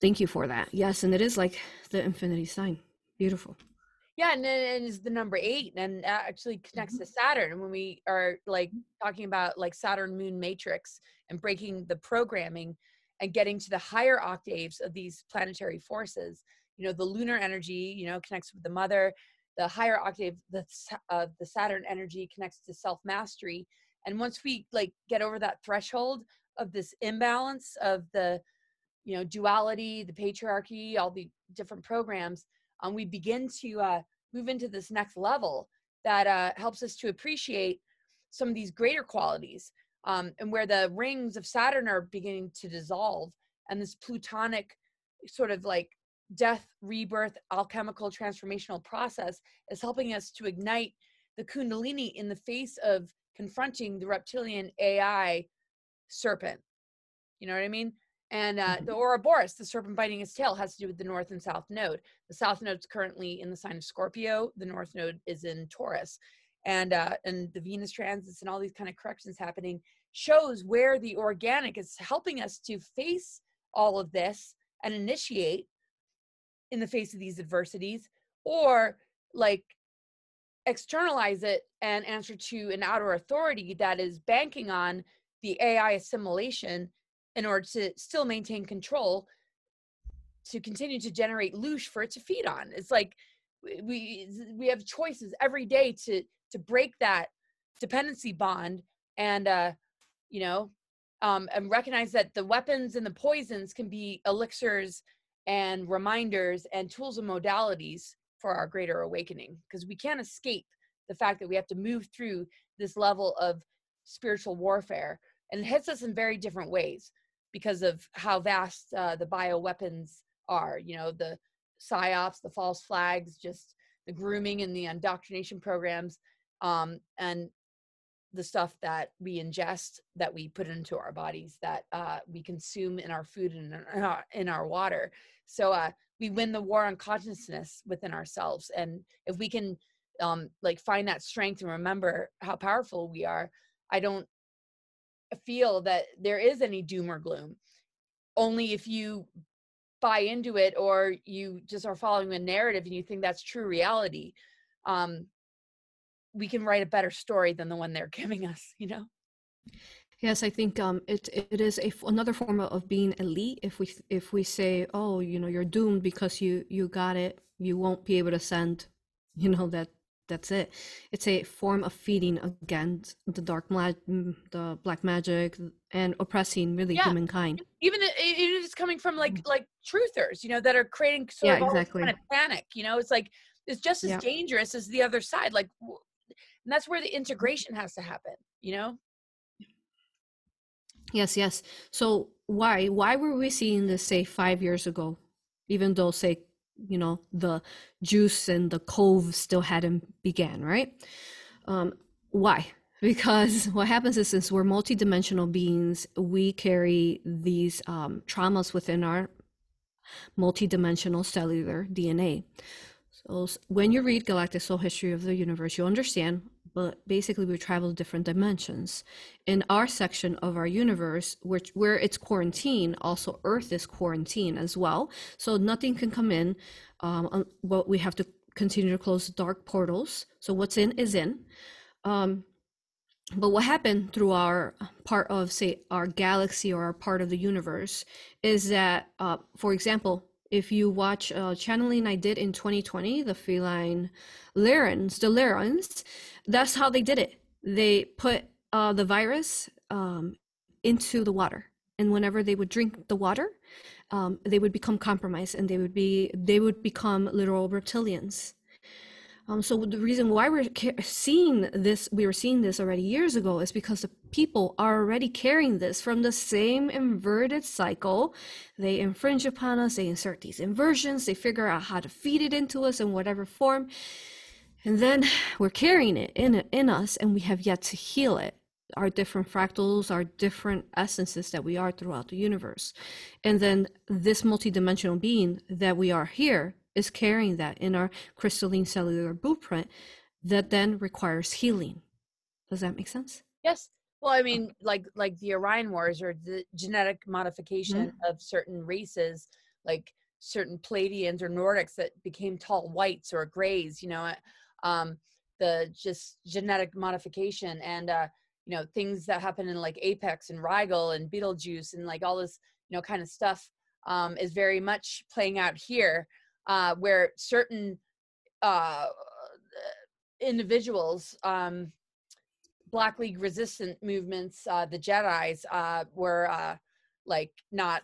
Thank you for that. Yes, and it is like the infinity sign. Beautiful. Yeah, and then is the number eight, and actually connects mm-hmm. to Saturn. And when we are like mm-hmm. talking about like Saturn Moon matrix and breaking the programming and getting to the higher octaves of these planetary forces, you know, the lunar energy, you know, connects with the mother. The higher octave, the uh, the Saturn energy connects to self mastery. And once we like get over that threshold of this imbalance of the, you know, duality, the patriarchy, all the different programs um, we begin to uh, move into this next level that uh, helps us to appreciate some of these greater qualities um, and where the rings of Saturn are beginning to dissolve and this plutonic sort of like death, rebirth, alchemical transformational process is helping us to ignite the Kundalini in the face of confronting the reptilian AI serpent. You know what I mean? And uh, the mm-hmm. Ouroboros, the serpent biting its tail, has to do with the north and south node. The south node is currently in the sign of Scorpio. The north node is in Taurus, and uh, and the Venus transits and all these kind of corrections happening shows where the organic is helping us to face all of this and initiate in the face of these adversities, or like externalize it and answer to an outer authority that is banking on the AI assimilation in order to still maintain control to continue to generate loosh for it to feed on. It's like we we have choices every day to to break that dependency bond and uh you know um and recognize that the weapons and the poisons can be elixirs and reminders and tools and modalities for our greater awakening. Because we can't escape the fact that we have to move through this level of spiritual warfare. And it hits us in very different ways because of how vast uh, the bioweapons are you know the psyops the false flags just the grooming and the indoctrination programs um, and the stuff that we ingest that we put into our bodies that uh, we consume in our food and in our, in our water. So uh, we win the war on consciousness within ourselves. And if we can um, like find that strength and remember how powerful we are i don't feel that there is any doom or gloom only if you buy into it or you just are following a narrative and you think that's true reality um, we can write a better story than the one they're giving us you know Yes, I think um, it it is a, another form of being elite. If we if we say, oh, you know, you're doomed because you you got it, you won't be able to send, you know, that that's it. It's a form of feeding against the dark mag, the black magic, and oppressing really yeah. humankind. Even it, it is coming from like mm. like truthers, you know, that are creating sort yeah, of exactly. kind of panic. You know, it's like it's just as yeah. dangerous as the other side. Like, and that's where the integration has to happen. You know. Yes, yes. So why why were we seeing this say five years ago, even though say you know the juice and the cove still hadn't began, right? Um, why? Because what happens is since we're multidimensional beings, we carry these um, traumas within our multidimensional cellular DNA. So when you read Galactic Soul History of the Universe, you understand but basically we travel different dimensions. In our section of our universe, which where it's quarantine, also Earth is quarantine as well. So nothing can come in. Um, but we have to continue to close dark portals. So what's in is in. Um, but what happened through our part of say our galaxy or our part of the universe is that uh, for example if you watch uh, channeling I did in 2020, the feline Lyrans, the Lyrans, that's how they did it. They put uh, the virus um, into the water, and whenever they would drink the water, um, they would become compromised, and they would be they would become literal reptilians. Um, so the reason why we're seeing this, we were seeing this already years ago, is because the people are already carrying this from the same inverted cycle. They infringe upon us. They insert these inversions. They figure out how to feed it into us in whatever form, and then we're carrying it in in us, and we have yet to heal it. Our different fractals, our different essences that we are throughout the universe, and then this multidimensional being that we are here is carrying that in our crystalline cellular blueprint that then requires healing. Does that make sense? Yes. Well, I mean, like like the Orion Wars or the genetic modification mm-hmm. of certain races, like certain Pleiadians or Nordics that became tall whites or grays. You know, um, the just genetic modification and uh, you know things that happen in like Apex and Rigel and Betelgeuse and like all this you know kind of stuff um, is very much playing out here uh, where certain uh, individuals, um, Black League resistant movements, uh, the Jedi's uh, were uh, like not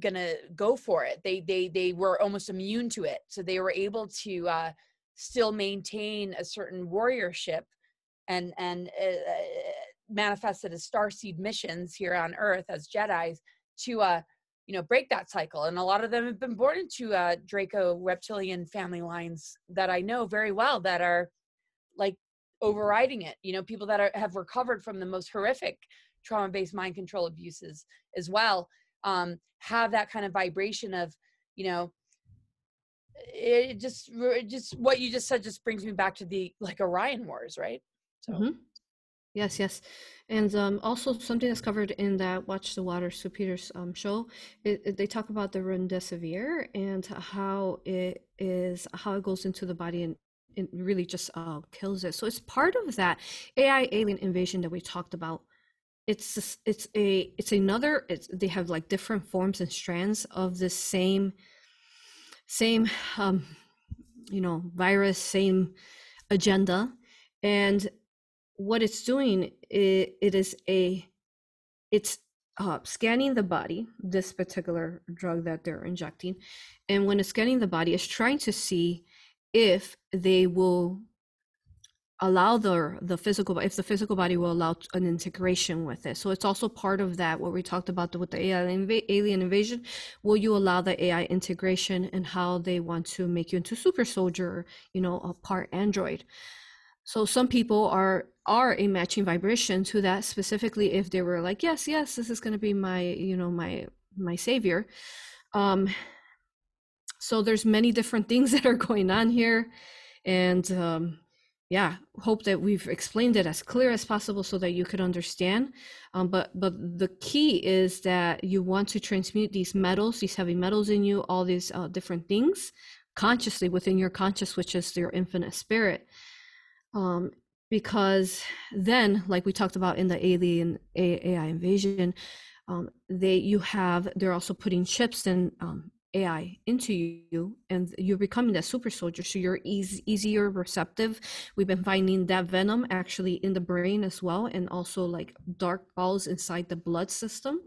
gonna go for it. They they they were almost immune to it, so they were able to uh, still maintain a certain warriorship and and uh, manifested as starseed missions here on Earth as Jedi's to uh, you know break that cycle and a lot of them have been born into uh, draco reptilian family lines that i know very well that are like overriding it you know people that are, have recovered from the most horrific trauma-based mind control abuses as well um, have that kind of vibration of you know it just it just what you just said just brings me back to the like orion wars right so mm-hmm. Yes, yes. And um, also something that's covered in that Watch the Water Stew Peters um, show, it, it, they talk about the remdesivir and how it is, how it goes into the body and it really just uh, kills it. So it's part of that AI alien invasion that we talked about. It's just, it's a it's another it's they have like different forms and strands of the same same um you know virus same agenda and what it's doing it, it is a it's uh, scanning the body, this particular drug that they're injecting. And when it's scanning the body, it's trying to see if they will allow the the physical if the physical body will allow an integration with it so it's also part of that what we talked about with the alien, alien invasion will you allow the ai integration and how they want to make you into super soldier you know a part android so some people are are a matching vibration to that specifically if they were like yes yes this is going to be my you know my my savior. Um so there's many different things that are going on here and um yeah hope that we've explained it as clear as possible so that you could understand. Um, but but the key is that you want to transmute these metals these heavy metals in you all these uh, different things consciously within your conscious which is your infinite spirit. Um, because then like we talked about in the alien ai invasion um, they you have they're also putting chips and um, AI into you and you're becoming that super soldier. So you're easy, easier receptive. We've been finding that venom actually in the brain as well, and also like dark balls inside the blood system.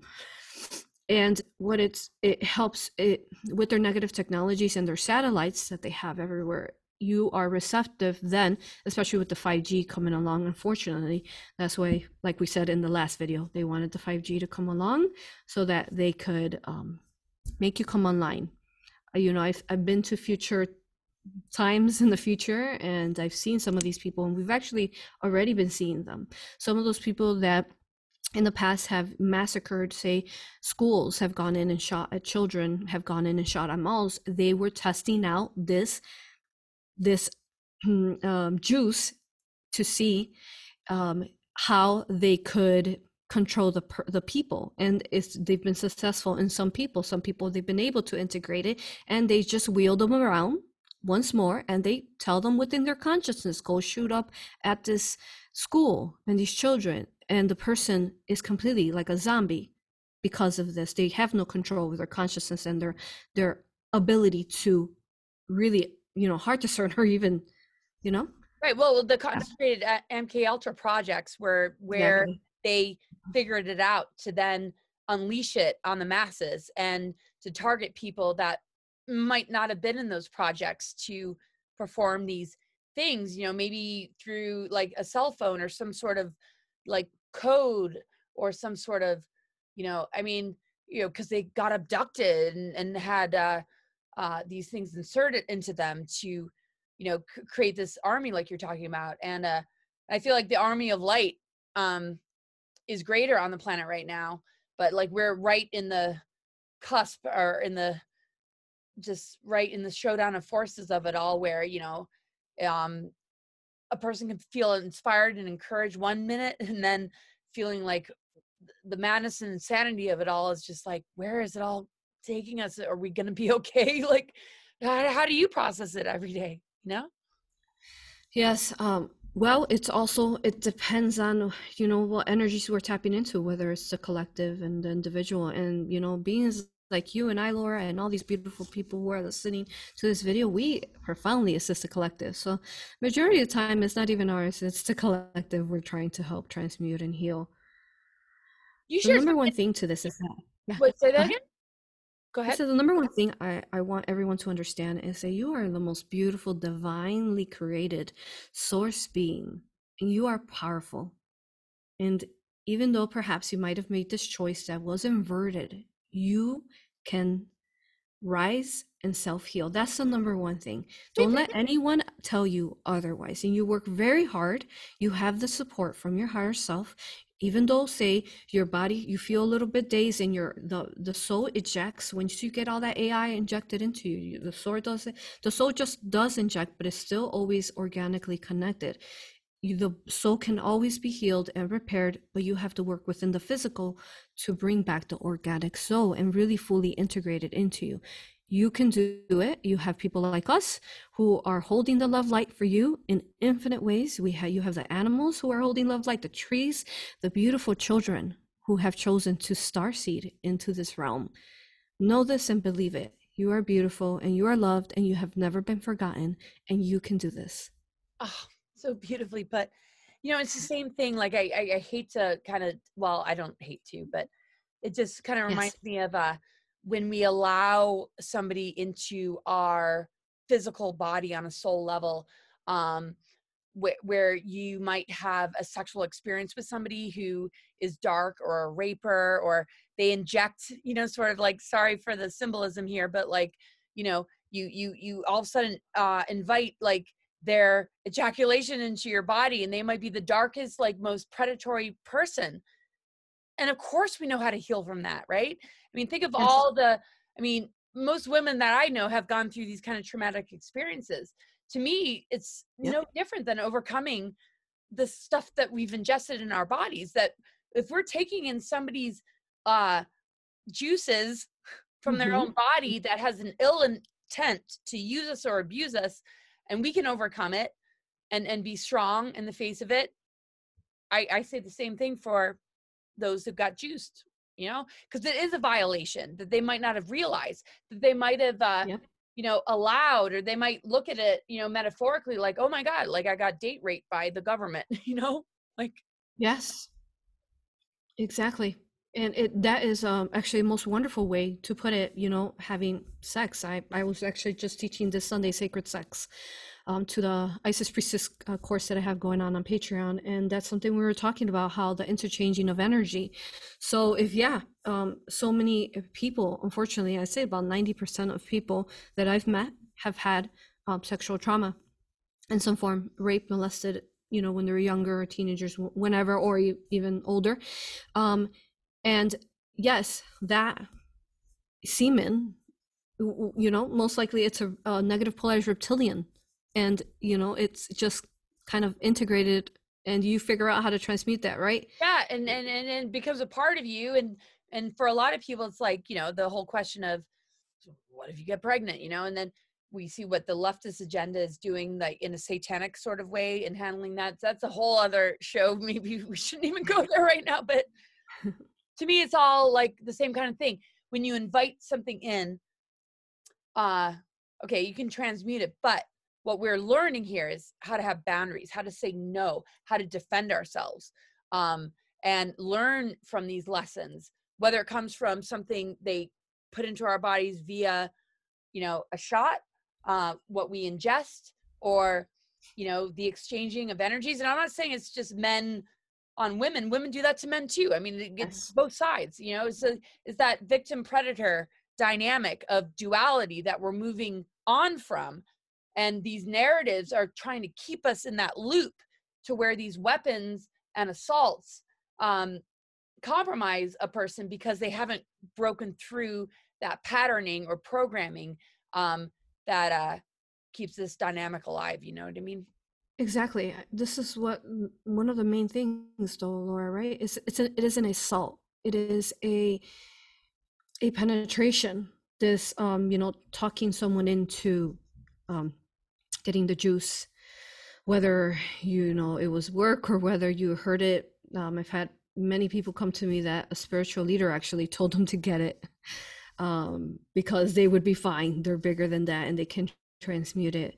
And what it's it helps it with their negative technologies and their satellites that they have everywhere. You are receptive then, especially with the 5G coming along. Unfortunately, that's why, like we said in the last video, they wanted the 5G to come along so that they could um, make you come online. Uh, you know, I've, I've been to future times in the future and I've seen some of these people and we've actually already been seeing them. Some of those people that in the past have massacred, say, schools have gone in and shot at children, have gone in and shot at malls. They were testing out this this um, juice to see um, how they could control the the people. And it's they've been successful in some people. Some people they've been able to integrate it and they just wheel them around once more and they tell them within their consciousness go shoot up at this school and these children. And the person is completely like a zombie because of this. They have no control over their consciousness and their their ability to really you know heart discern or even you know? Right well the concentrated mk ultra projects where where exactly. they figured it out to then unleash it on the masses and to target people that might not have been in those projects to perform these things you know maybe through like a cell phone or some sort of like code or some sort of you know i mean you know because they got abducted and, and had uh, uh, these things inserted into them to you know c- create this army like you're talking about and uh, i feel like the army of light um, is greater on the planet right now but like we're right in the cusp or in the just right in the showdown of forces of it all where you know um a person can feel inspired and encouraged one minute and then feeling like the madness and insanity of it all is just like where is it all taking us are we going to be okay like how, how do you process it every day you know yes um well, it's also it depends on you know what energies we're tapping into, whether it's the collective and the individual, and you know beings like you and I, Laura, and all these beautiful people who are listening to this video, we profoundly assist the collective. So, majority of the time, it's not even ours; it's the collective we're trying to help transmute and heal. You the number one thing to this is that. Wait, say that again. Go ahead. So the number one thing I, I want everyone to understand is that you are the most beautiful, divinely created source being, and you are powerful. And even though perhaps you might have made this choice that was inverted, you can rise and self heal. That's the number one thing. Don't let anyone tell you otherwise. And you work very hard. You have the support from your higher self even though say your body you feel a little bit dazed and your the the soul ejects once you get all that ai injected into you the soul does it the soul just does inject but it's still always organically connected. You, the soul can always be healed and repaired but you have to work within the physical to bring back the organic soul and really fully integrate it into you you can do it. You have people like us who are holding the love light for you in infinite ways. We have you have the animals who are holding love light, the trees, the beautiful children who have chosen to starseed into this realm. Know this and believe it. You are beautiful and you are loved and you have never been forgotten and you can do this. Oh, so beautifully. But you know, it's the same thing. Like I, I, I hate to kind of well, I don't hate to, but it just kind of Yes. reminds me of uh when we allow somebody into our physical body on a soul level um wh- where you might have a sexual experience with somebody who is dark or a raper or they inject you know sort of like sorry for the symbolism here but like you know you you you all of a sudden uh invite like their ejaculation into your body and they might be the darkest like most predatory person and of course we know how to heal from that right i mean think of all the i mean most women that i know have gone through these kind of traumatic experiences to me it's Yep. no different than overcoming the stuff that we've ingested in our bodies that if we're taking in somebody's uh juices from their Mhm. own body that has an ill intent to use us or abuse us and we can overcome it and and be strong in the face of it i i say the same thing for those who got juiced you know because it is a violation that they might not have realized that they might have uh Yep. you know allowed or they might look at it you know metaphorically like oh my god like i got date raped by the government you know like Yes, exactly. And it that is um actually the most wonderful way to put it, you know, having sex. I I was actually just teaching this Sunday sacred sex um to the Isis Priestess uh, course that I have going on on Patreon, and that's something we were talking about how the interchanging of energy. So if yeah, um so many people, unfortunately, I say about 90% of people that I've met have had um, sexual trauma in some form, rape, molested, you know, when they were younger, or teenagers, whenever, or even older. Um, and yes, that semen, you know, most likely it's a, a negative polarized reptilian, and you know, it's just kind of integrated, and you figure out how to transmute that, right? yeah and and and, and becomes a part of you and and for a lot of people it's like you know the whole question of what if you get pregnant? You know and then we see what the leftist agenda is doing like in a satanic sort of way in handling that. That's a whole other show. Maybe we shouldn't even go there right now but to me it's all like the same kind of thing. When you invite something in uh okay you can transmute it but what we're learning here is how to have boundaries how to say no how to defend ourselves um and learn from these lessons whether it comes from something they put into our bodies via you know a shot uh what we ingest or you know the exchanging of energies. And i'm not saying it's just men on women. Women do that to men too. I mean it gets Yes. both sides you know? It's, a, it's that victim predator dynamic of duality that we're moving on from and these narratives are trying to keep us in that loop to where these weapons and assaults um, compromise a person because they haven't broken through that patterning or programming um, that uh, keeps this dynamic alive you know what i mean Exactly. This is what one of the main things, though, Laura. Right? It's it's a, it is an assault. It is a a penetration. This um, you know, talking someone into um, getting the juice, whether you know it was work or whether you heard it. Um, I've had many people come to me that a spiritual leader actually told them to get it um, because they would be fine. They're bigger than that and they can transmute it.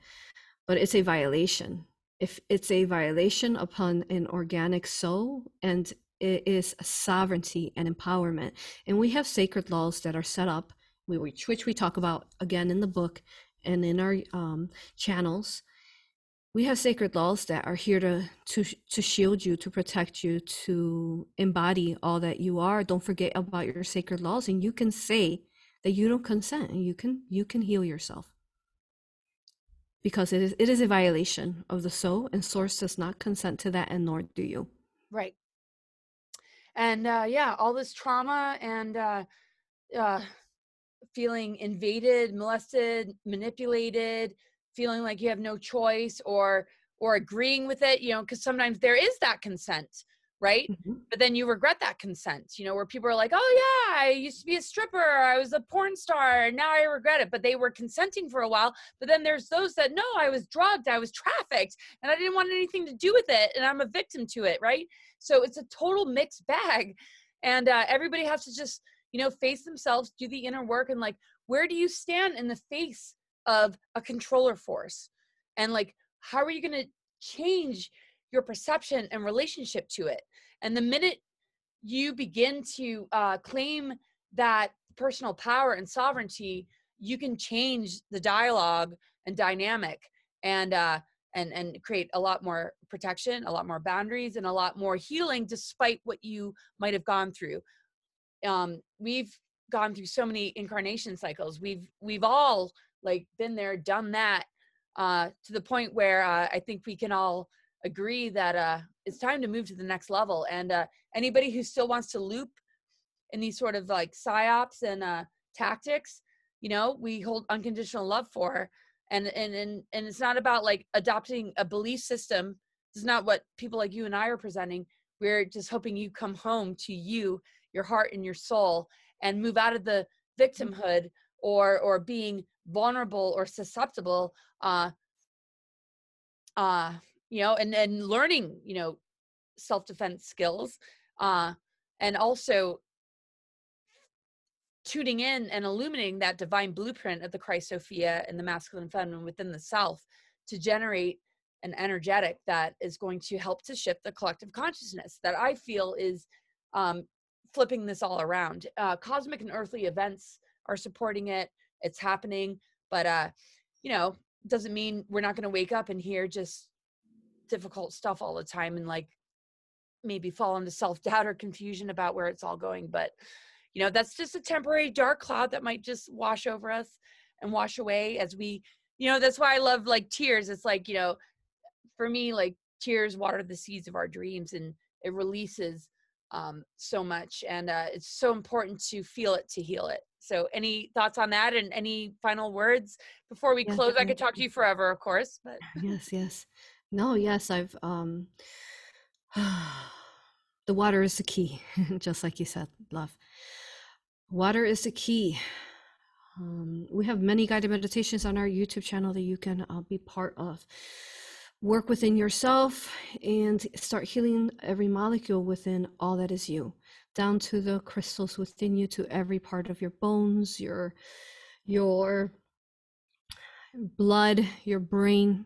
But it's a violation. If it's a violation upon an organic soul and it is sovereignty and empowerment. And we have sacred laws that are set up, which, which we talk about again in the book and in our um, channels. We have sacred laws that are here to, to to shield you, to protect you, to embody all that you are. Don't forget about your sacred laws, and you can say that you don't consent, and you can you can heal yourself because it is it is a violation of the soul, and source does not consent to that, and nor do you. right and uh, yeah all this trauma and uh, uh, feeling invaded molested manipulated feeling like you have no choice or or agreeing with it you know because sometimes there is that consent right? Mhm. but then you regret that consent you know where people are like oh yeah i used to be a stripper i was a porn star and now i regret it. But they were consenting for a while but then there's those that no i was drugged i was trafficked and i didn't want anything to do with it and i'm a victim to it right? So it's a total mixed bag and uh, everybody has to just you know face themselves do the inner work and like where do you stand in the face of a controller force and like how are you going to change your perception and relationship to it and the minute you begin to uh, claim that personal power and sovereignty, you can change the dialogue and dynamic and uh, and and create a lot more protection, a lot more boundaries, and a lot more healing, despite what you might have gone through. Um, we've gone through so many incarnation cycles. We've we've all like been there, done that, uh, to the point where uh, I think we can all agree that uh, it's time to move to the next level. And uh, anybody who still wants to loop in these sort of like psyops and uh, tactics, you know, we hold unconditional love for. And and and and it's not about like adopting a belief system. This is not what people like you and I are presenting. We're just hoping you come home to you, your heart and your soul, and move out of the victimhood or or being vulnerable or susceptible uh uh you know and and learning you know self-defense skills uh and also tuning in and illuminating that divine blueprint of the Christ Sophia and the masculine feminine within the self to generate an energetic that is going to help to shift the collective consciousness that I feel is um, flipping this all around. Uh, cosmic and earthly events are supporting it. It's happening, but uh, you know, doesn't mean we're not going to wake up and hear just difficult stuff all the time and like maybe fall into self doubt or confusion about where it's all going. But you know, that's just a temporary dark cloud that might just wash over us and wash away as we, you know, that's why I love like tears. It's like, you know, for me, like tears water the seeds of our dreams and it releases um, so much. And uh, it's so important to feel it to heal it. So, any thoughts on that and any final words before we yes, close? I could talk to you forever, of course. But yes, yes, no, yes, I've um, the water is the key, just like you said, love. Water is the key. Um, we have many guided meditations on our YouTube channel that you can uh, be part of. Work within yourself and start healing every molecule within all that is you down to the crystals within you to every part of your bones your your blood your brain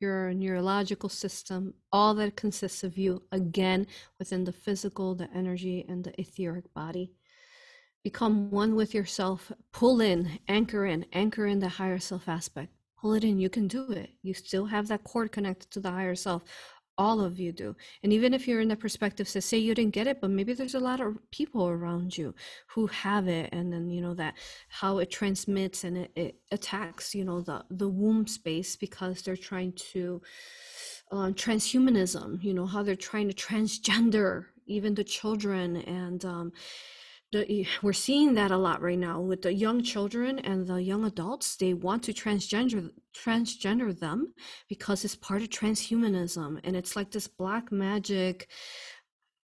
your neurological system all that consists of you again within the physical the energy and the etheric body. Become one with yourself. Pull in anchor in anchor in the higher self aspect pull it in you can do it. You still have that cord connected to the higher self. All of you do. And even if you're in the perspective to say you didn't get it but maybe there's a lot of people around you who have it and then you know that how it transmits and it, it attacks you know the the womb space because they're trying to uh, transhumanism you know how they're trying to transgender even the children and um, the, we're seeing that a lot right now with the young children and the young adults. They want to transgender transgender them because it's part of transhumanism and it's like this black magic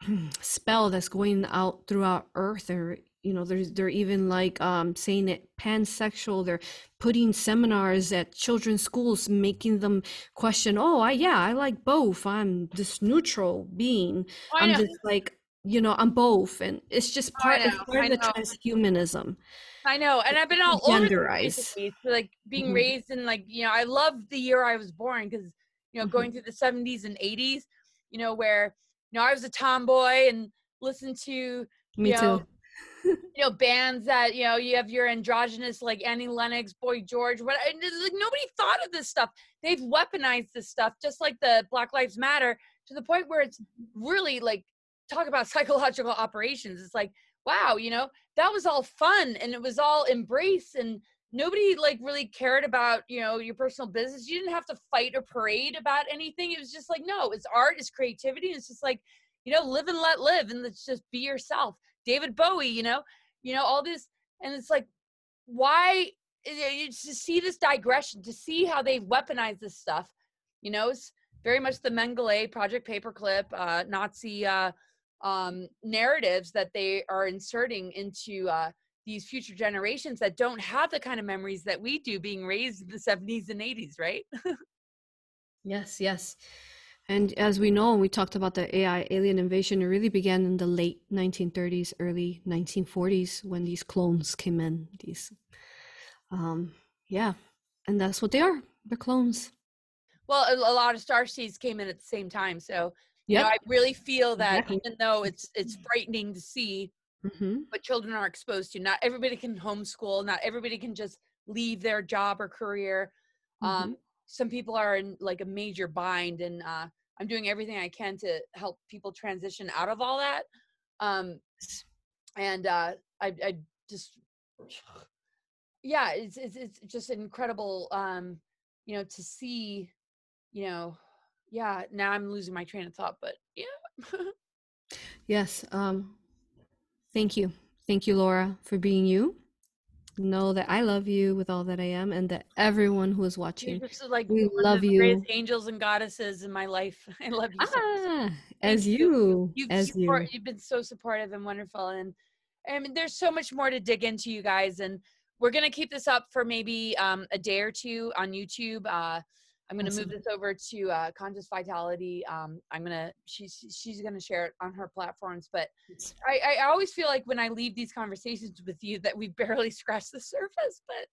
spell that's going out throughout earth. Or you know there's they're even like um saying it pansexual. They're putting seminars at children's schools making them question oh i yeah i like both. I'm this neutral being. Oh, i'm just like you know i'm both and it's just part, know, part of the transhumanism i know and i've been all genderized over like being mm-hmm. raised in like you know i love the year i was born because you know mm-hmm. going through the 70s and 80s you know where you know i was a tomboy and listened to me you know, too you know bands that you know you have your androgynous like Annie Lennox, Boy George. What like nobody thought of this stuff. They've weaponized this stuff just like the Black Lives Matter to the point where it's really like talk about psychological operations it's like wow you know that was all fun and it was all embrace and nobody like really cared about you know your personal business. You didn't have to fight or parade about anything. It was just like no it's art it's creativity it's just like you know live and let live and let's just be yourself. David bowie you know you know all this and it's like why to see this digression to see how they've weaponized this stuff you know it's very much the mengele project paperclip uh nazi uh um, narratives that they are inserting into uh, these future generations that don't have the kind of memories that we do being raised in the 70s and 80s right? Yes yes. And as we know we talked about the ai alien invasion it really began in the late 1930s early 1940s when these clones came in these um yeah and that's what they are they're clones. Well a, a lot of star seeds came in at the same time so You know, I really feel that Exactly. even though it's it's frightening to see hmm what children are exposed to, not everybody can homeschool, not everybody can just leave their job or career. Um, some people are in like a major bind, and uh, I'm doing everything I can to help people transition out of all that. Um, and uh, I, I just, yeah, it's, it's it's just incredible, um, you know, to see, you know, yeah. Now I'm losing my train of thought, but yeah. Yes. Um, thank you. Thank you, Laura, for being you. Know that I love you with all that I am and that everyone who is watching. just like We love you. angels and goddesses in my life. I love you so. Ah, as Thank you, You've as you. you've been so supportive and wonderful, and I mean, there's so much more to dig into, you guys, and we're gonna keep this up for maybe um, a day or two on YouTube. Uh, I'm gonna Awesome. move this over to uh, Conscious Vitality. Um, I'm gonna she's she's gonna share it on her platforms, but I, I always feel like when I leave these conversations with you that we barely scratched the surface, but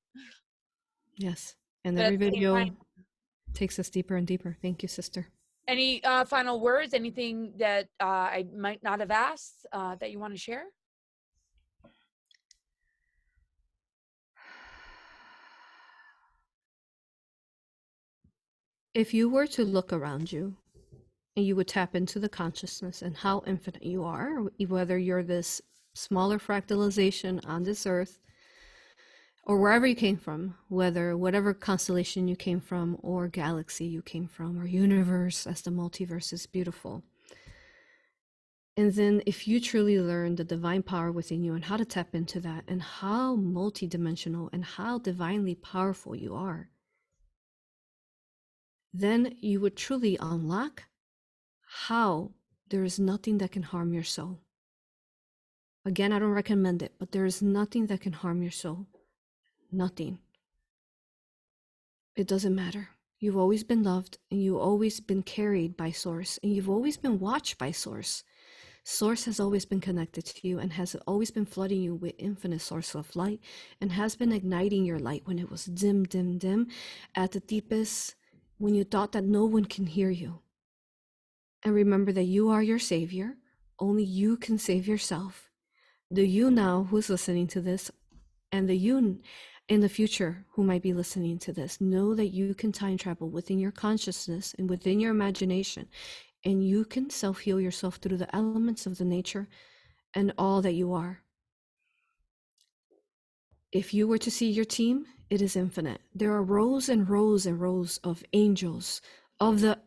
Yes. And every the video time- takes us deeper and deeper. Thank you, sister. any uh, final words? Anything that uh, I might not have asked uh, that you want to share? If you were to look around you and you would tap into the consciousness and how infinite you are, whether you're this smaller fractalization on this earth or wherever you came from, whether whatever constellation you came from, or galaxy you came from, or universe, as the multiverse is beautiful. And then, if you truly learn the divine power within you and how to tap into that, and how multidimensional and how divinely powerful you are, then you would truly unlock how there is nothing that can harm your soul. Again, I don't recommend it, but there is nothing that can harm your soul. Nothing. It doesn't matter. You've always been loved and you've always been carried by Source and you've always been watched by Source. Source has always been connected to you and has always been flooding you with infinite source of light and has been igniting your light when it was dim, dim, dim at the deepest when you thought that no one can hear you. And remember that you are your savior. Only you can save yourself. The you now who's listening to this and the you in the future who might be listening to this know that you can time travel within your consciousness and within your imagination and you can self heal yourself through the elements of the nature and all that you are. If you were to see your team, it is infinite. There are rows and rows and rows of angels of the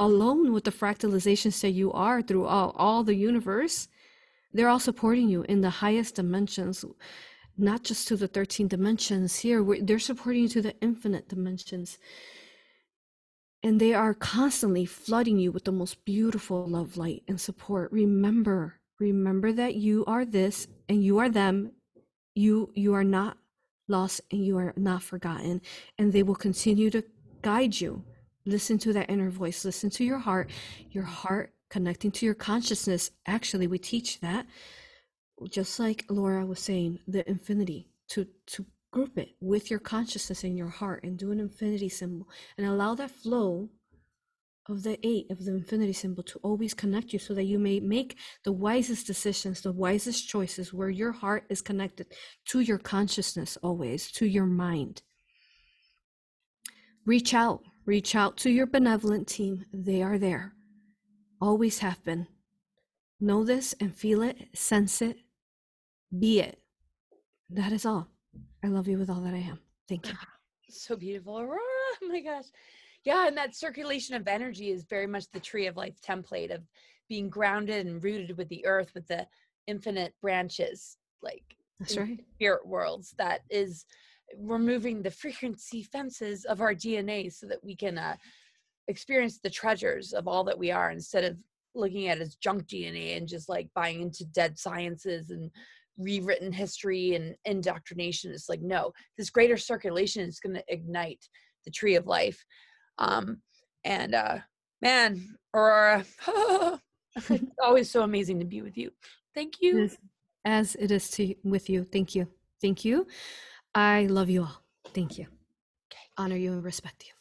alone with the fractalizations that you are through all, the universe. They're all supporting you in the highest dimensions, not just to the 13 dimensions here. They're supporting you to the infinite dimensions. And they are constantly flooding you with the most beautiful love light and support. Remember, remember that you are this and you are them. You you are not lost and you are not forgotten. And they will continue to guide you. Listen to that inner voice. Listen to your heart. Your heart connecting to your consciousness. Actually, we teach that just like Laura was saying, the infinity to to group it with your consciousness in your heart and do an infinity symbol and allow that flow of the eight of the infinity symbol to always connect you so that you may make the wisest decisions, the wisest choices where your heart is connected to your consciousness always, to your mind. Reach out, reach out to your benevolent team. They are there, always have been. Know this and feel it, sense it, be it. That is all. I love you with all that I am. Thank you. so beautiful aurora oh my gosh yeah and that circulation of energy is very much the tree of life template of being grounded and rooted with the earth with the infinite branches like That's right. spirit worlds that is removing the frequency fences of our dna so that we can uh, experience the treasures of all that we are instead of looking at as junk dna and just like buying into dead sciences and rewritten history and indoctrination it's like no this greater circulation is going to ignite the tree of life um and uh man aurora it's always so amazing to be with you thank you As it is to with you. Thank you. Thank you. I love you all. Thank you. Honor you and respect you.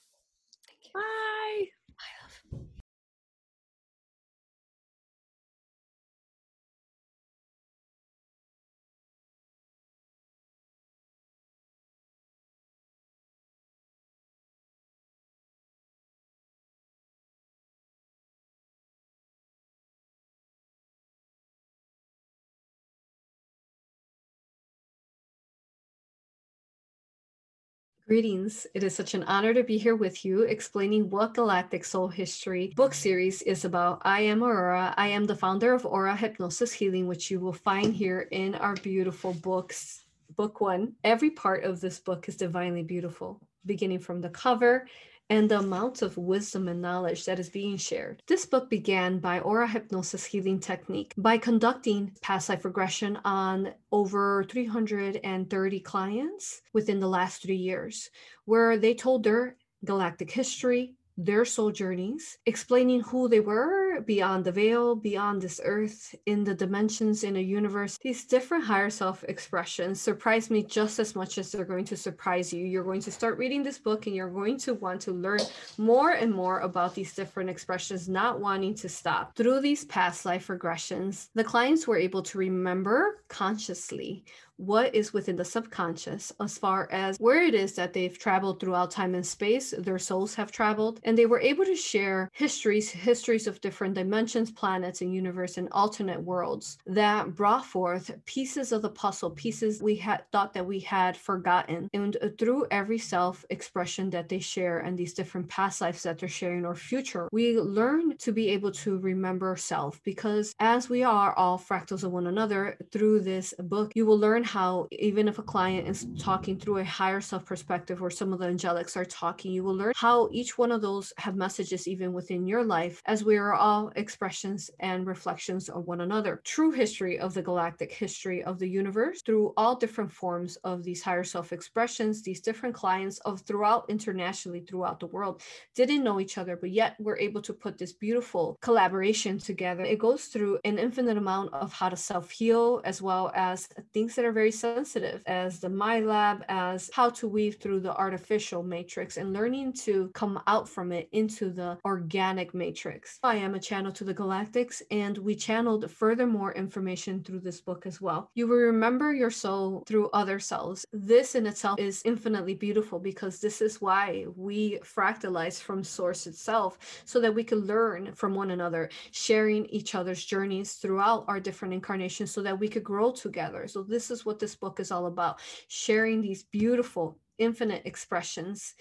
Greetings. It is such an honor to be here with you explaining what Galactic Soul History book series is about. I am Aurora. I am the founder of Aura Hypnosis Healing, which you will find here in our beautiful books. Book one. Every part of this book is divinely beautiful, beginning from the cover and the amount of wisdom and knowledge that is being shared. This book began by Aura Hypnosis Healing Technique by conducting past life regression on over 330 clients within the last three years, where they told their galactic history, their soul journeys, explaining who they were beyond the veil, beyond this earth, in the dimensions, in a universe. These different higher self expressions surprise me just as much as they're going to surprise you. You're going to start reading this book and you're going to want to learn more and more about these different expressions, not wanting to stop. Through these past life regressions, the clients were able to remember consciously what is within the subconscious as far as where it is that they've traveled throughout time and space, their souls have traveled, and they were able to share histories, histories of different dimensions, planets, and universe and alternate worlds that brought forth pieces of the puzzle, pieces we had thought that we had forgotten. And uh, through every self expression that they share and these different past lives that they're sharing or future, we learn to be able to remember self because as we are all fractals of one another through this book, you will learn how even if a client is talking through a higher self perspective or some of the angelics are talking, you will learn how each one of those have messages even within your life as we are all expressions and reflections of one another. True history of the galactic history of the universe through all different forms of these higher self expressions, these different clients of throughout internationally throughout the world didn't know each other, but yet we're able to put this beautiful collaboration together. It goes through an infinite amount of how to self heal as well as things that are very sensitive as the MILAB, as how to weave through the artificial matrix and learning to come out from it into the organic matrix. I am a channel to the galactics, and we channeled furthermore information through this book as well. You will remember your soul through other cells. This in itself is infinitely beautiful because this is why we fractalize from source itself so that we can learn from one another, sharing each other's journeys throughout our different incarnations so that we could grow together. So this is what this book is all about sharing these beautiful, infinite expressions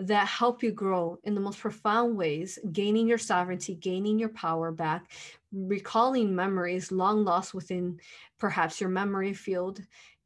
that help you grow in the most profound ways, gaining your sovereignty, gaining your power back, recalling memories long lost within perhaps your memory field,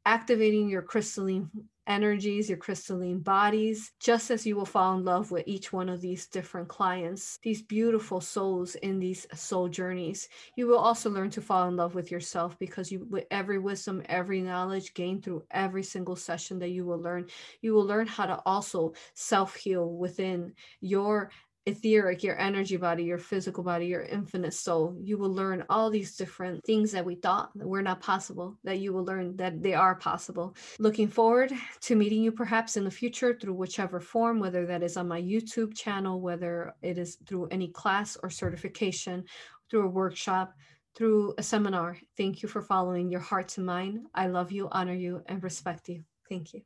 activating your crystalline energies, your crystalline bodies, just as you will fall in love with each one of these different clients, these beautiful souls in these soul journeys. You will also learn to fall in love with yourself because you with every wisdom, every knowledge gained through every single session that you will learn, you will learn how to also self-heal within your etheric, your energy body, your physical body, your infinite soul. You will learn all these different things that we thought were not possible, that you will learn that they are possible. Looking forward to meeting you perhaps in the future through whichever form, whether that is on my YouTube channel, whether it is through any class or certification, through a workshop, through a seminar. Thank you for following your heart to mine. I love you, honor you, and respect you. Thank you.